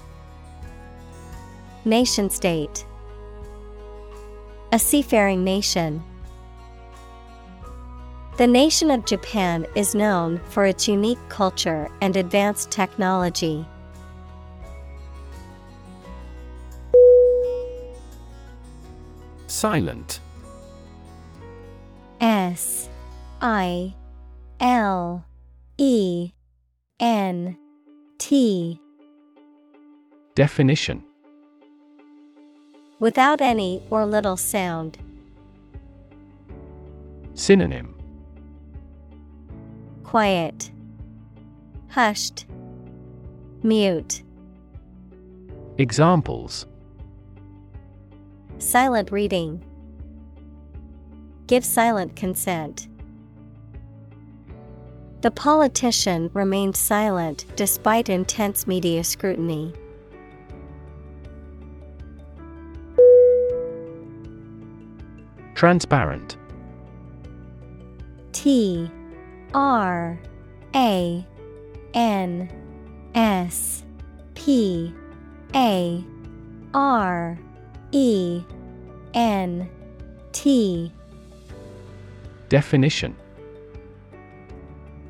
Nation state, A seafaring nation. The nation of Japan is known for its unique culture and advanced technology. Silent S I L E N T Definition Without any or little sound. Synonym Quiet, Hushed, Mute. Examples Silent reading. Give silent consent. The politician remained silent despite intense media scrutiny. Transparent. T R A N S P A R E N T. Definition.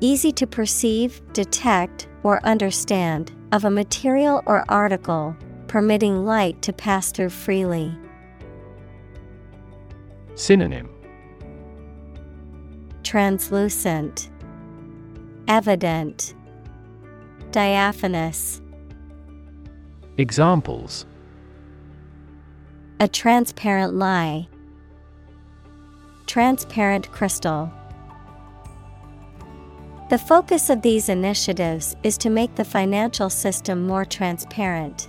Easy to perceive, detect, or understand of a material or article, permitting light to pass through freely. Synonym Translucent, Evident, Diaphanous. Examples A transparent lie. Transparent crystal. The focus of these initiatives is to make the financial system more transparent.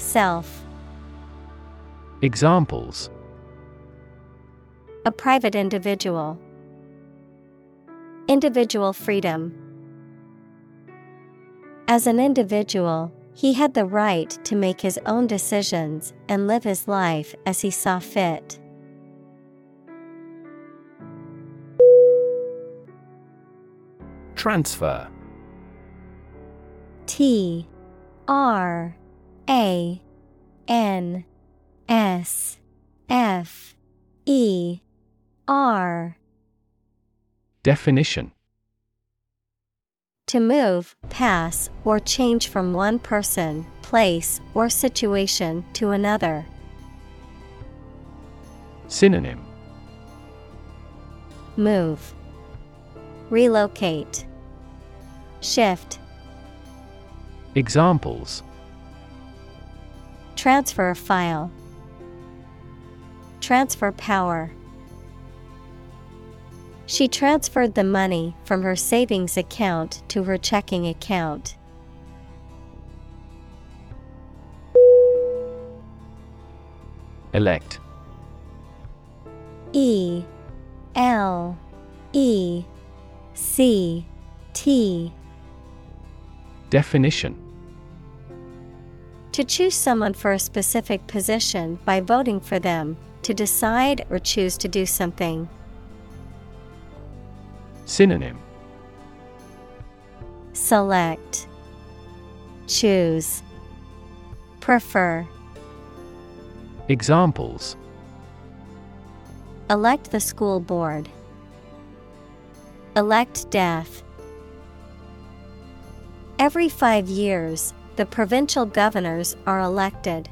Self Examples A private individual. Individual freedom. As an individual, he had the right to make his own decisions and live his life as he saw fit. Transfer T R A N S F E R. Definition. To move, pass, or change from one person, place, or situation to another. Synonym. Move, Relocate, Shift, Examples Transfer a file, Transfer power. She transferred the money from her savings account to her checking account. Elect E L E C T Definition To choose someone for a specific position by voting for them, to decide or choose to do something. Synonym Select, Choose, Prefer. Examples Elect the school board. Elect death. Every five years, the provincial governors are elected.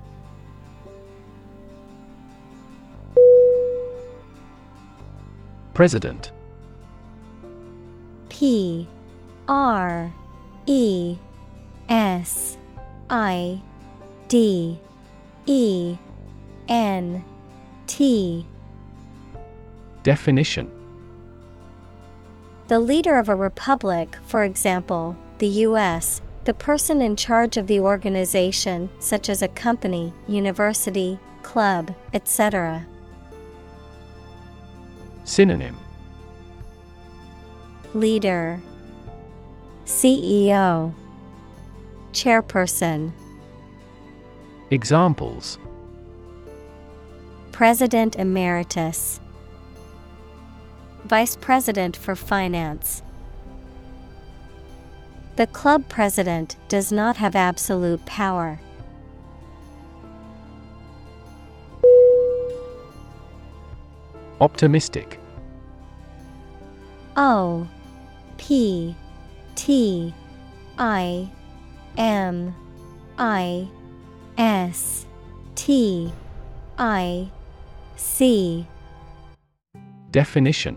President P R E S I D E N T Definition The leader of a republic, for example, the U.S., the person in charge of the organization, such as a company, university, club, etc. Synonym. Leader. CEO Chairperson. Examples. President Emeritus. Vice President for Finance The club president does not have absolute power. Optimistic. O P T I M I S T I C. Definition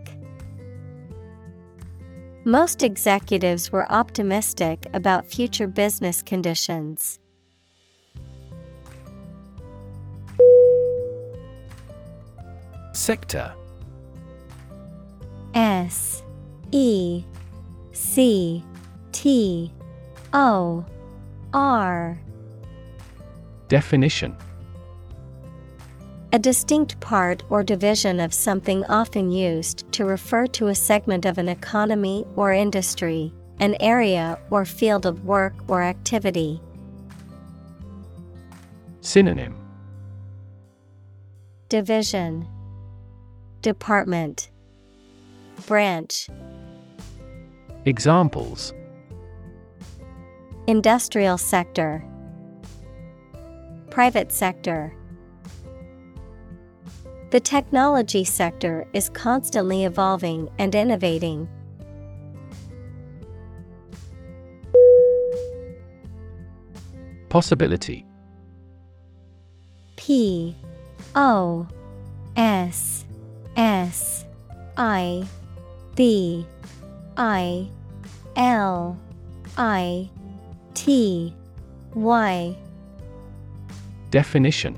Most executives were optimistic about future business conditions. Sector. S E C T O R. Definition A distinct part or division of something often used to refer to a segment of an economy or industry, an area or field of work or activity. Synonym. Division. Department. Branch. Examples. Industrial sector. Private sector The technology sector is constantly evolving and innovating. Possibility. P O S S I B I L I T Y. Definition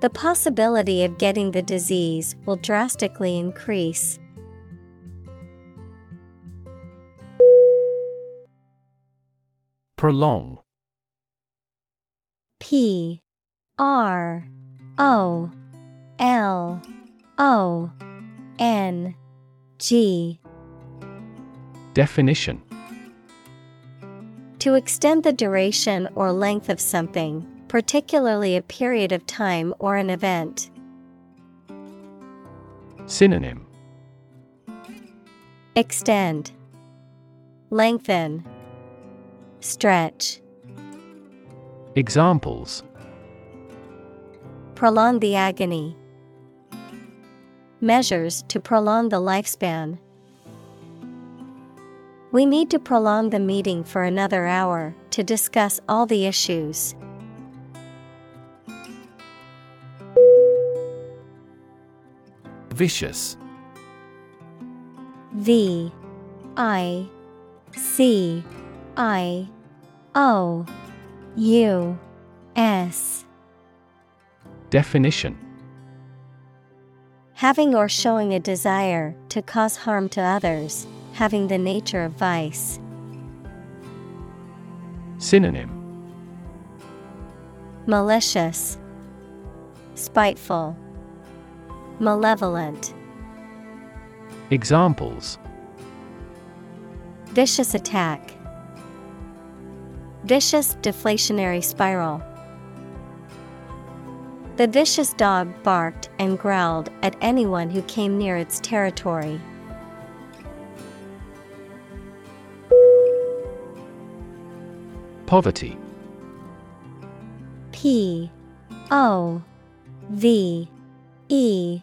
The possibility of getting the disease will drastically increase. Prolong. P R O L O N G. Definition. To extend the duration or length of something, particularly a period of time or an event. Synonym Extend, Lengthen, Stretch. Examples Prolong the agony. Measures to prolong the lifespan. We need to prolong the meeting for another hour to discuss all the issues. Vicious. V I C I O U S. Definition. Having or showing a desire to cause harm to others, having the nature of vice. Synonym. Malicious, Spiteful, Malevolent. Examples Vicious attack, Vicious deflationary spiral. The vicious dog barked and growled at anyone who came near its territory. Poverty P O V E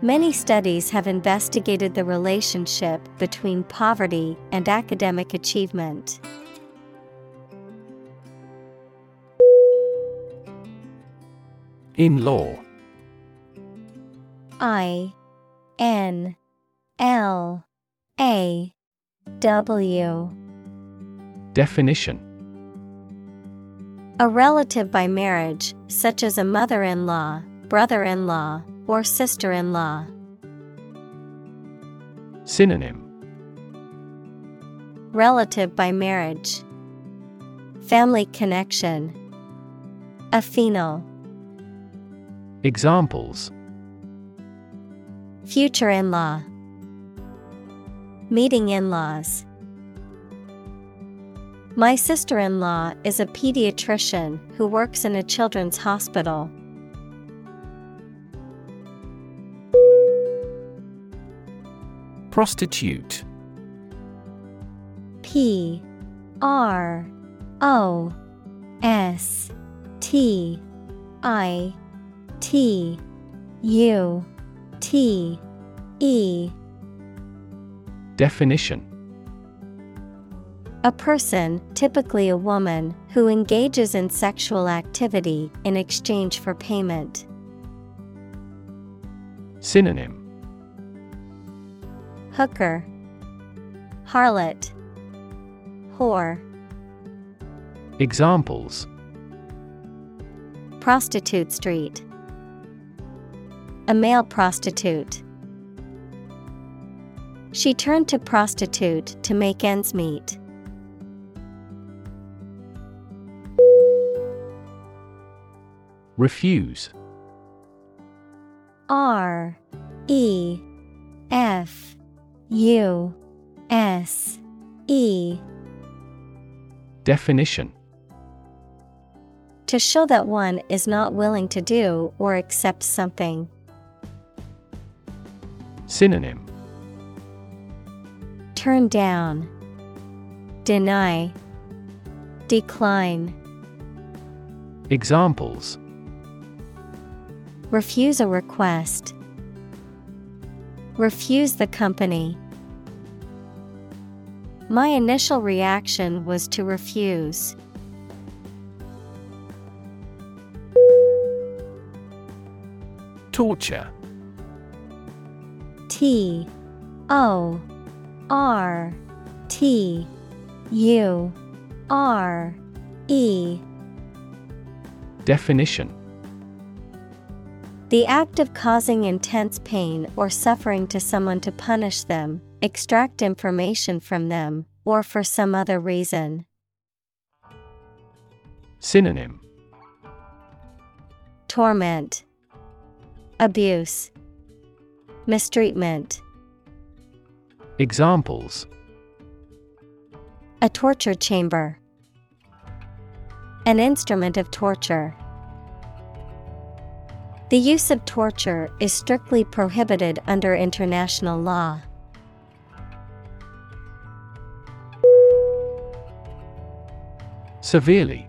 Many studies have investigated the relationship between poverty and academic achievement. In law. I N L A W. Definition. A relative by marriage, such as a mother in law, brother in law, or sister in law. Synonym Relative by marriage, Family connection, Affinal. Examples Future in law, Meeting in laws. My sister in law is a pediatrician who works in a children's hospital. Prostitute. P R O S T I T U T E. Definition. A person, typically a woman, who engages in sexual activity in exchange for payment. Synonym Hooker, Harlot, Whore, Examples Prostitute Street. A male prostitute. She turned to prostitute to make ends meet. Refuse R E F U S E. Definition. To show that one is not willing to do or accept something. Synonym. Turn down, Deny, Decline, Examples. Refuse a request. Refuse the company. My initial reaction was to refuse. Torture T O R T U R E Definition The act of causing intense pain or suffering to someone to punish them, extract information from them, or for some other reason. Synonym Torment, Abuse, Mistreatment. Examples A torture chamber. An instrument of torture. The use of torture is strictly prohibited under international law. Severely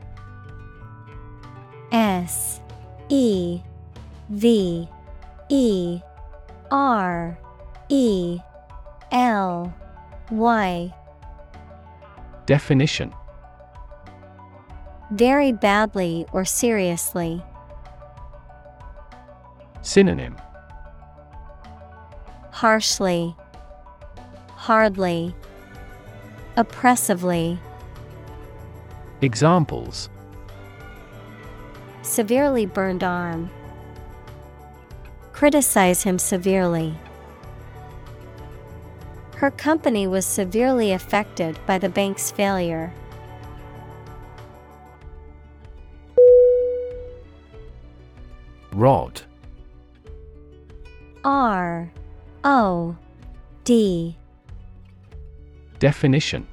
S E V E R E L Y Definition Very badly or seriously. Synonym Harshly, hardly, oppressively. Examples Severely burned arm. Criticize him severely. Her company was severely affected by the bank's failure. Rod R O D Definition.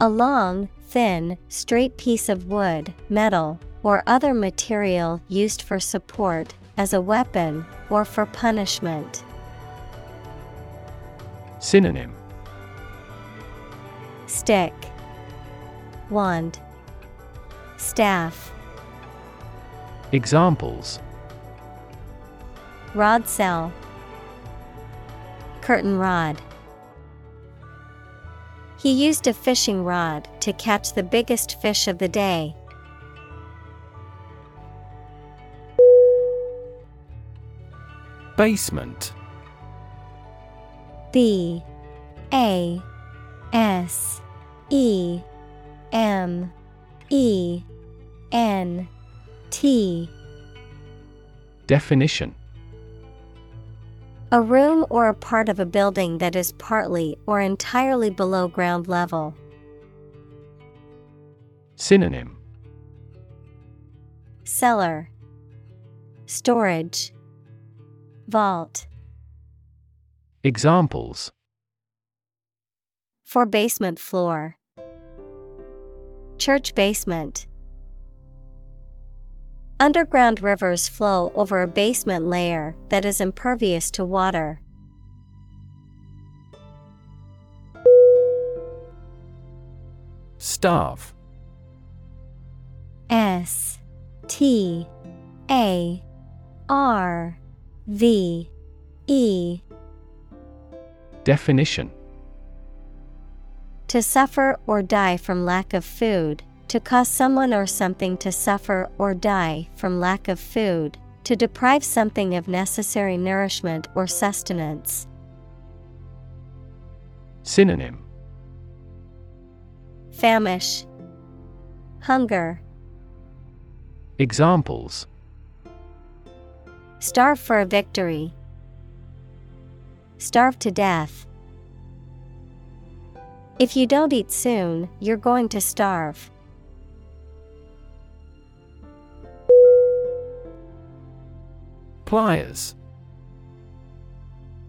A long, thin, straight piece of wood, metal, or other material used for support, as a weapon, or for punishment. Synonym. Stick, Wand, Staff. Examples Rod cell. Curtain rod. He used a fishing rod to catch the biggest fish of the day. Basement B A S E M E N T Definition A room or a part of a building that is partly or entirely below ground level. Synonym. Cellar. Storage. Vault. Examples. For basement floor. Church basement Underground rivers flow over a basement layer that is impervious to water. Starve S T A R V E. Definition. To suffer or die from lack of food, to cause someone or something to suffer or die from lack of food, to deprive something of necessary nourishment or sustenance. Synonym Famish, Hunger, Examples Starve for a victory, Starve to death. If you don't eat soon, you're going to starve. Pliers.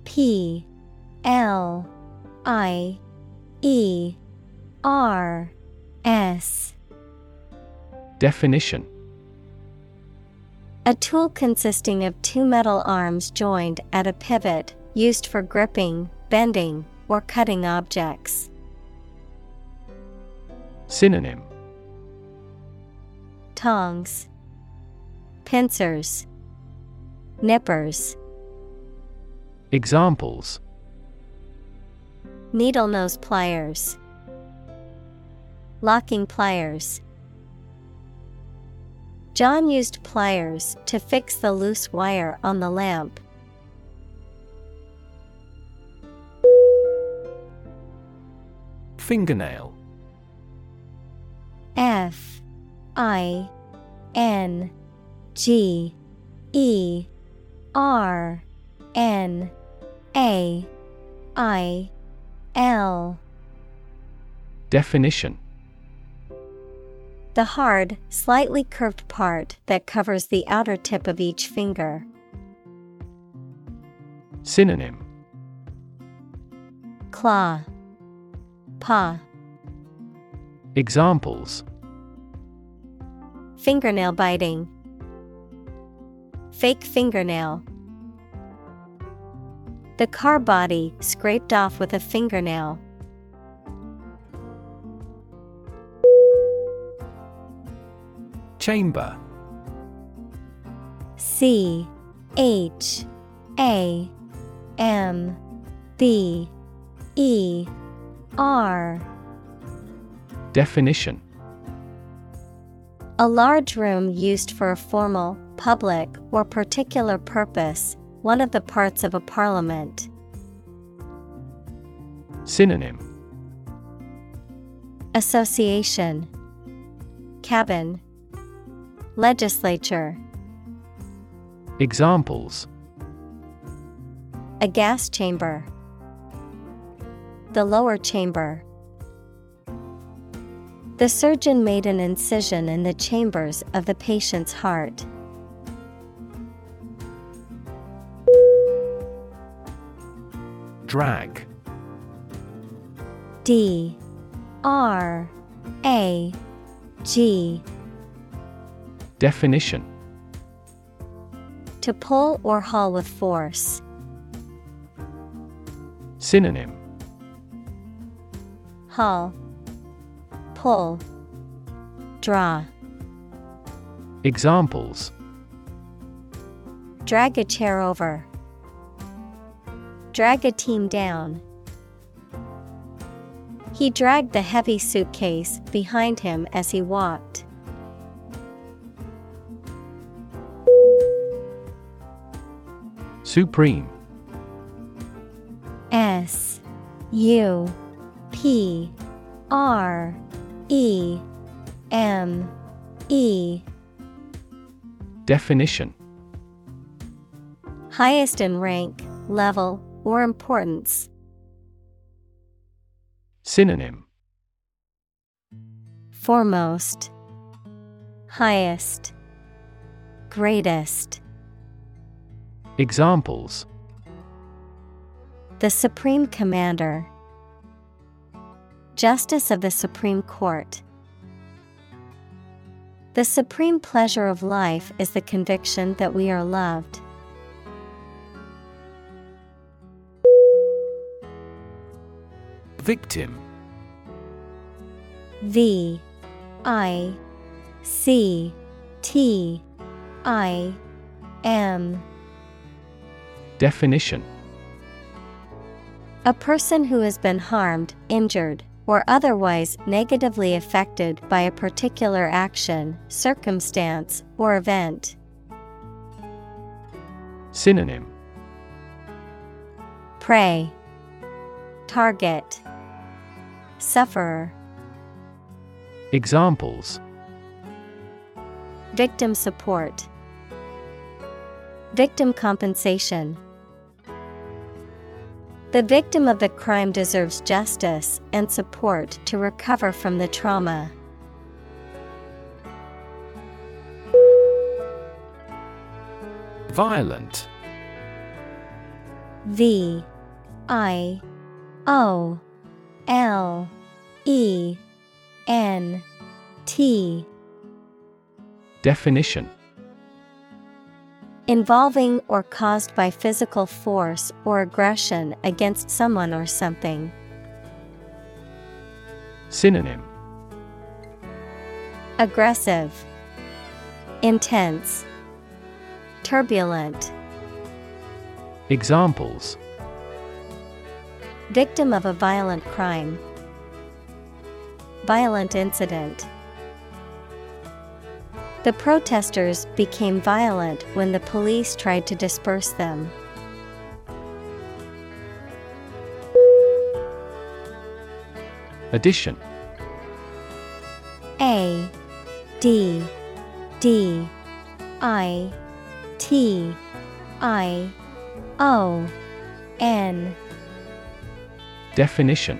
P L I E R S. Definition. A tool consisting of two metal arms joined at a pivot, used for gripping, bending, or cutting objects. Synonym. Tongs, Pincers, Nippers, Examples. Needle nose pliers, Locking pliers. John used pliers to fix the loose wire on the lamp. Fingernail. F I N G E R N A I L. Definition. The hard, slightly curved part that covers the outer tip of each finger. Synonym. Claw. Paw Examples. Fingernail biting. Fake fingernail. The car body scraped off with a fingernail. Chamber C H A M B E R Definition A large room used for a formal, public, or particular purpose, one of the parts of a parliament. Synonym. Association. Cabin. Legislature. Examples. A gas chamber. The lower chamber. The surgeon made an incision in the chambers of the patient's heart. Drag. D R A G. Definition. To pull or haul with force. Synonym. Haul. Pull. Draw. Examples. Drag a chair over. Drag a team down. He dragged the heavy suitcase behind him as he walked. Supreme S U P R E M E Definition Highest in rank, level, or importance. Synonym Foremost, Highest, Greatest. Examples The Supreme Commander, Justice of the Supreme Court. The supreme pleasure of life is the conviction that we are loved. Victim. V I C T I M. Definition. A person who has been harmed, injured, or otherwise negatively affected by a particular action, circumstance, or event. Synonym. Prey, Target, Sufferer, Examples Victim support, Victim compensation. The victim of the crime deserves justice and support to recover from the trauma. Violent V I O L E N T Definition Involving or caused by physical force or aggression against someone or something. Synonym Aggressive, Intense, Turbulent. Examples Victim of a violent crime. Violent incident. The protesters became violent when the police tried to disperse them. Addition A D D I T I O N Definition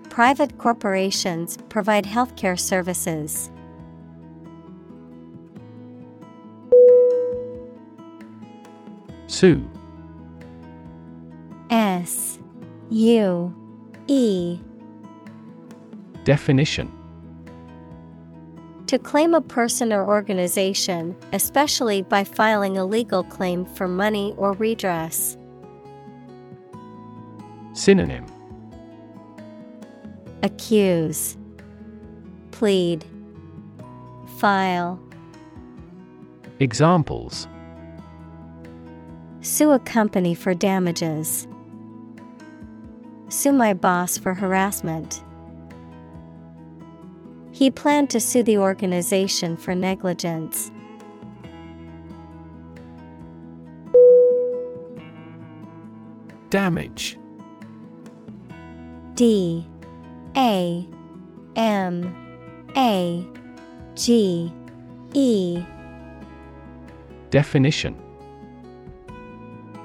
private corporations provide healthcare services. Sue S U E Definition To claim a person or organization, especially by filing a legal claim for money or redress. Synonym Accuse, Plead, File. Examples Sue a company for damages. Sue my boss for harassment. He planned to sue the organization for negligence. Damage D A M A G E Definition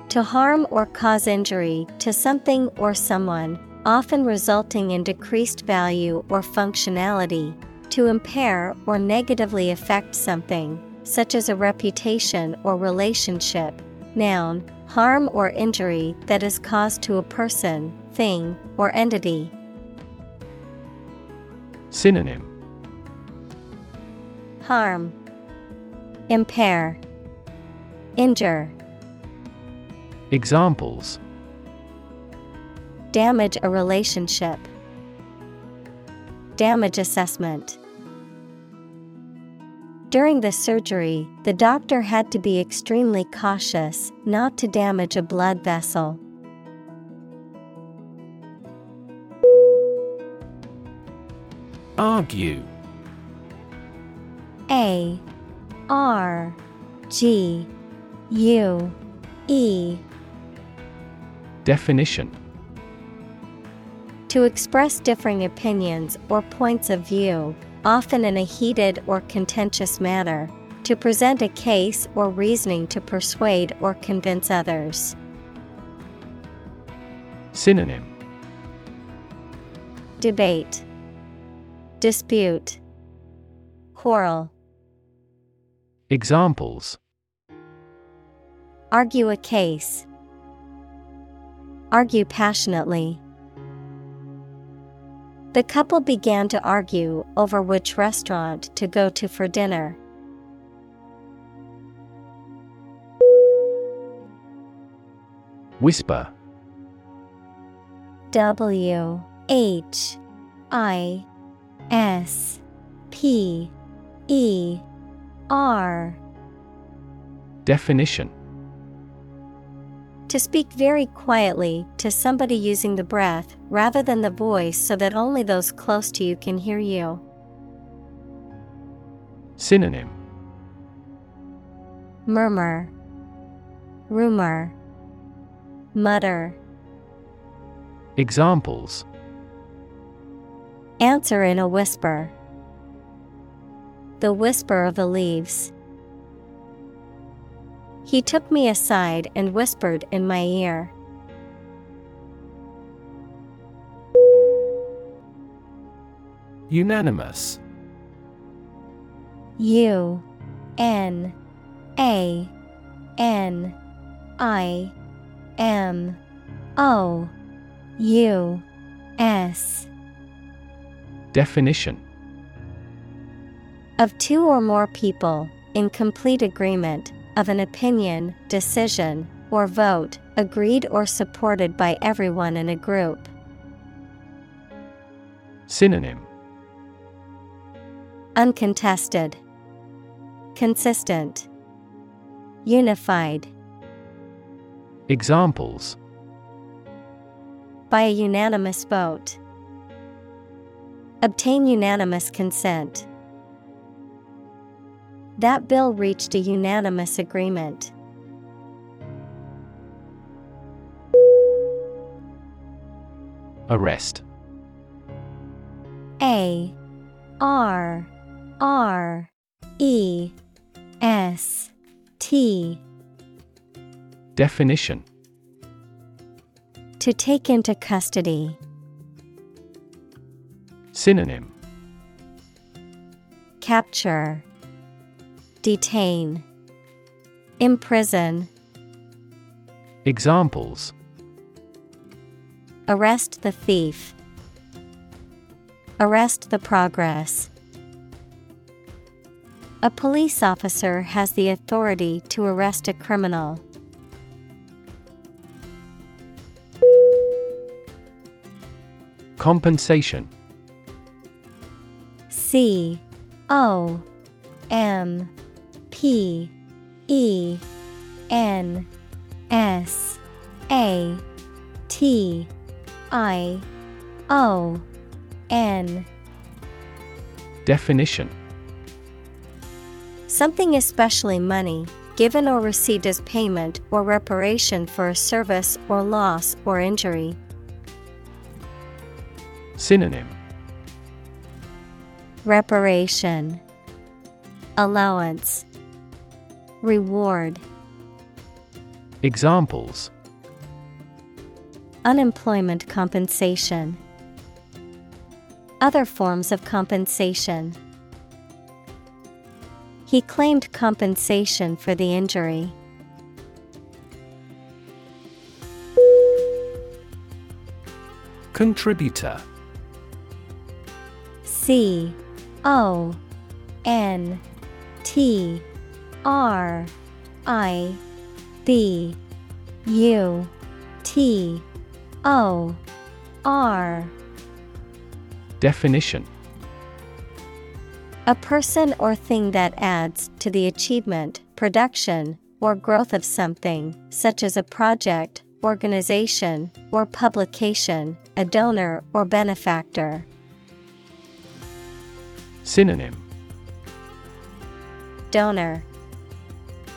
To harm or cause injury to something or someone, often resulting in decreased value or functionality, to impair or negatively affect something, such as a reputation or relationship. Noun, harm or injury that is caused to a person, thing, or entity. Synonym. Harm, Impair, Injure, Examples. Damage a relationship, Damage assessment. During the surgery, the doctor had to be extremely cautious not to damage a blood vessel. Argue? A R G U E. Definition. To express differing opinions or points of view, often in a heated or contentious manner, to present a case or reasoning to persuade or convince others. Synonym. Debate, Dispute, Quarrel. Examples Argue a case. Argue passionately. The couple began to argue over which restaurant to go to for dinner. Whisper W H I S P E R. Definition. To speak very quietly to somebody using the breath rather than the voice so that only those close to you can hear you. Synonym. Murmur, Rumor, Mutter. Examples Answer in a whisper. The whisper of the leaves. He took me aside and whispered in my ear. Unanimous U N A N I M O U S Definition Of two or more people, in complete agreement, of an opinion, decision, or vote, agreed or supported by everyone in a group. Synonym Uncontested, Consistent, Unified. Examples By a unanimous vote. Obtain unanimous consent. That bill reached a unanimous agreement. Arrest A R R E S T Definition To take into custody. Synonym. Capture, Detain, Imprison, Examples. Arrest the thief, Arrest the progress. A police officer has the authority to arrest a criminal. Compensation C O M P E N S A T I O N. Definition. Something especially money, given or received as payment or reparation for a service or loss or injury. Synonym Reparation Allowance Reward Examples. Unemployment compensation Other forms of compensation. He claimed compensation for the injury. Contributor. C O N T R I B U T O R Definition A person or thing that adds to the achievement, production, or growth of something, such as a project, organization, or publication, a donor or benefactor. Synonym. Donor.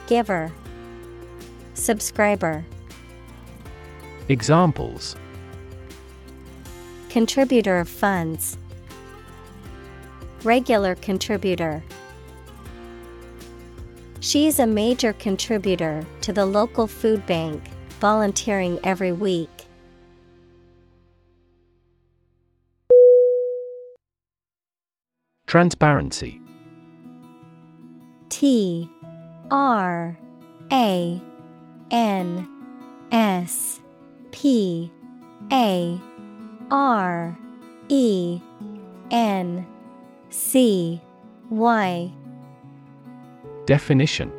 Giver. Subscriber. Examples. Contributor of funds. Regular contributor. She is a major contributor to the local food bank, volunteering every week. Transparency. T R A N S P A R E N C Y. Definition.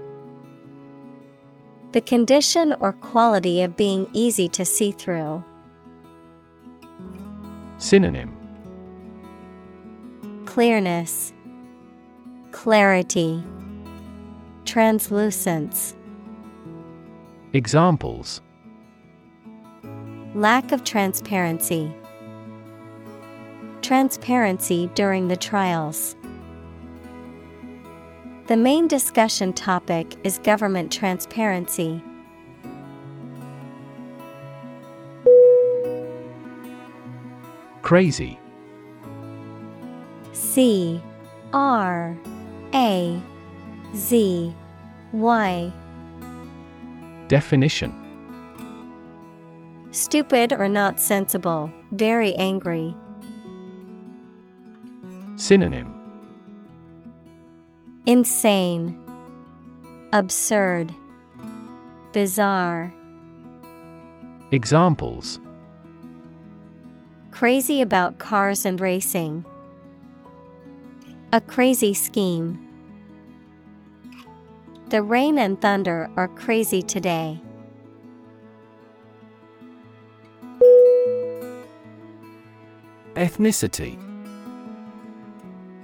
The condition or quality of being easy to see through. Synonym Clearness, Clarity, Translucence, Examples Lack of transparency. Transparency during the trials. The main discussion topic is government transparency. Crazy C R A Z Y. Definition. Stupid or not sensible, very angry. Synonym. Insane, Absurd, Bizarre, Examples. Crazy about cars and racing. A crazy scheme. The rain and thunder are crazy today. Ethnicity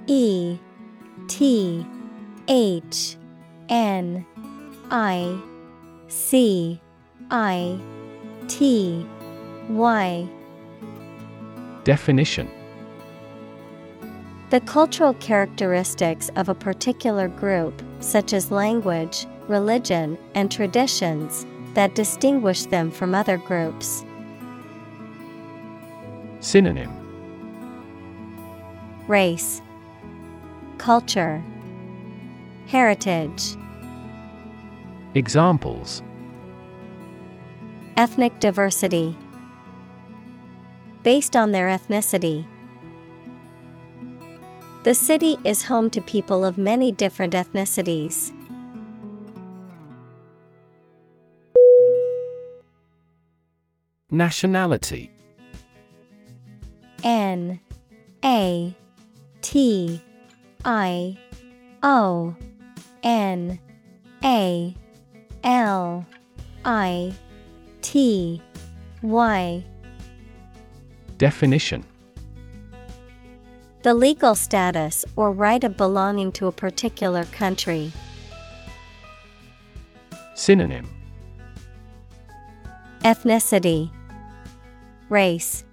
E T H N I C I T Y Definition The cultural characteristics of a particular group, such as language, religion, and traditions, that distinguish them from other groups. Synonym Race, Culture, Heritage, Examples Ethnic diversity. Based on their ethnicity. The city is home to people of many different ethnicities. Nationality N A T I O N A L I T Y. Definition The legal status or right of belonging to a particular country. Synonym Ethnicity, Race,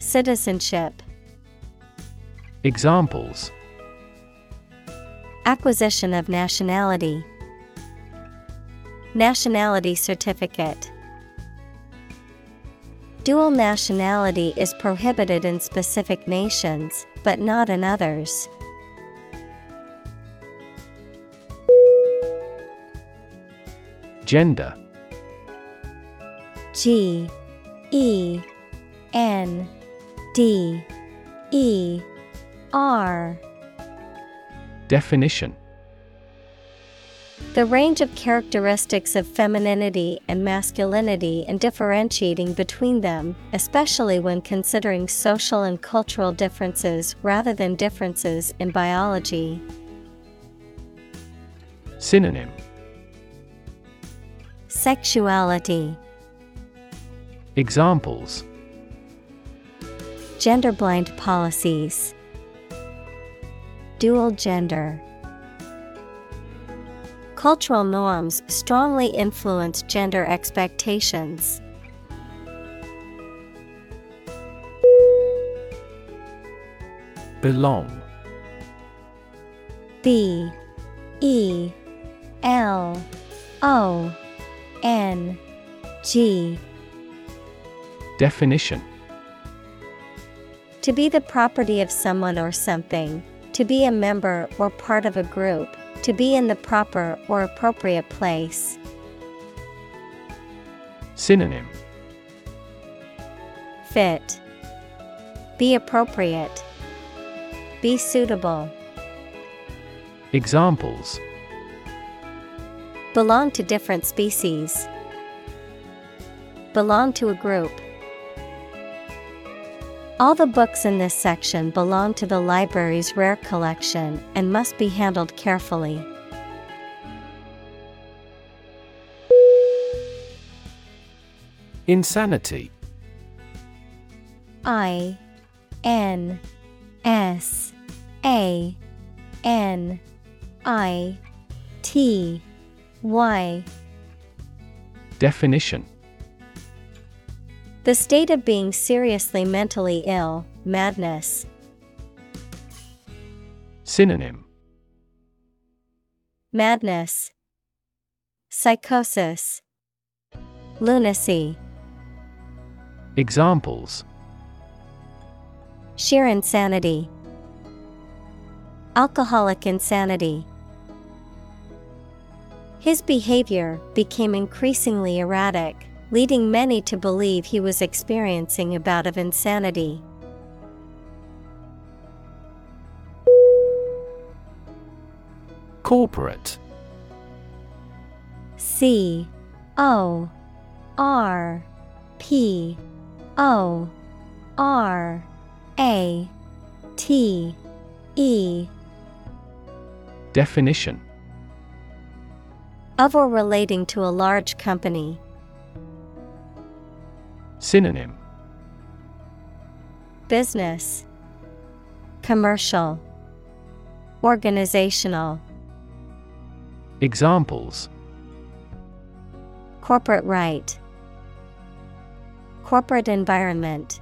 Citizenship. Examples Acquisition of nationality. Nationality certificate. Dual nationality is prohibited in specific nations, but not in others. Gender. G E N D E R. Definition The range of characteristics of femininity and masculinity and differentiating between them, especially when considering social and cultural differences rather than differences in biology. Synonym Sexuality, Examples gender blind policies, dual gender. Cultural norms strongly influence gender expectations. Belong. B. E. L. O. N. G. Definition. To be the property of someone or something, to be a member or part of a group, to be in the proper or appropriate place. Synonym Fit. Be appropriate. Be suitable. Examples Belong to different species. Belong to a group. All the books in this section belong to the library's rare collection and must be handled carefully. Insanity. I N S A N I T Y. Definition The state of being seriously mentally ill, madness. Synonym. Madness, Psychosis, Lunacy, Examples. Sheer insanity, Alcoholic insanity. His behavior became increasingly erratic, leading many to believe he was experiencing a bout of insanity. Corporate C O R P O R A T E Definition of or relating to a large company. Synonym. Business, Commercial, Organizational, Examples. Corporate right, Corporate environment.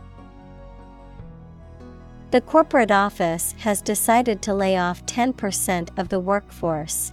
The corporate office has decided to lay off 10% of the workforce.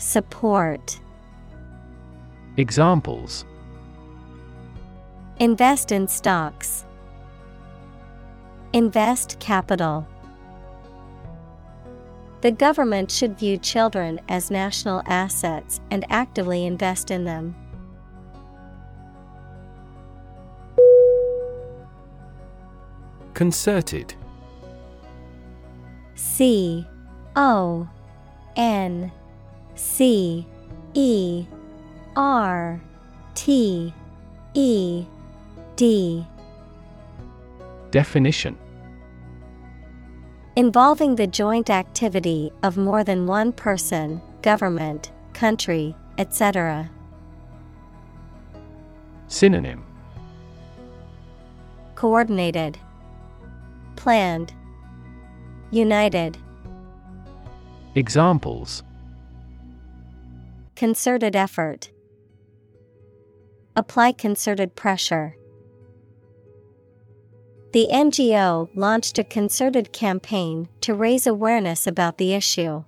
Support Examples Invest in stocks. Invest capital. The government should view children as national assets and actively invest in them. Concerted C O N C E R T E D. Definition. Involving the joint activity of more than one person, government, country, etc. Synonym. Coordinated, Planned, United. Examples Concerted effort. Apply concerted pressure. The NGO launched a concerted campaign to raise awareness about the issue.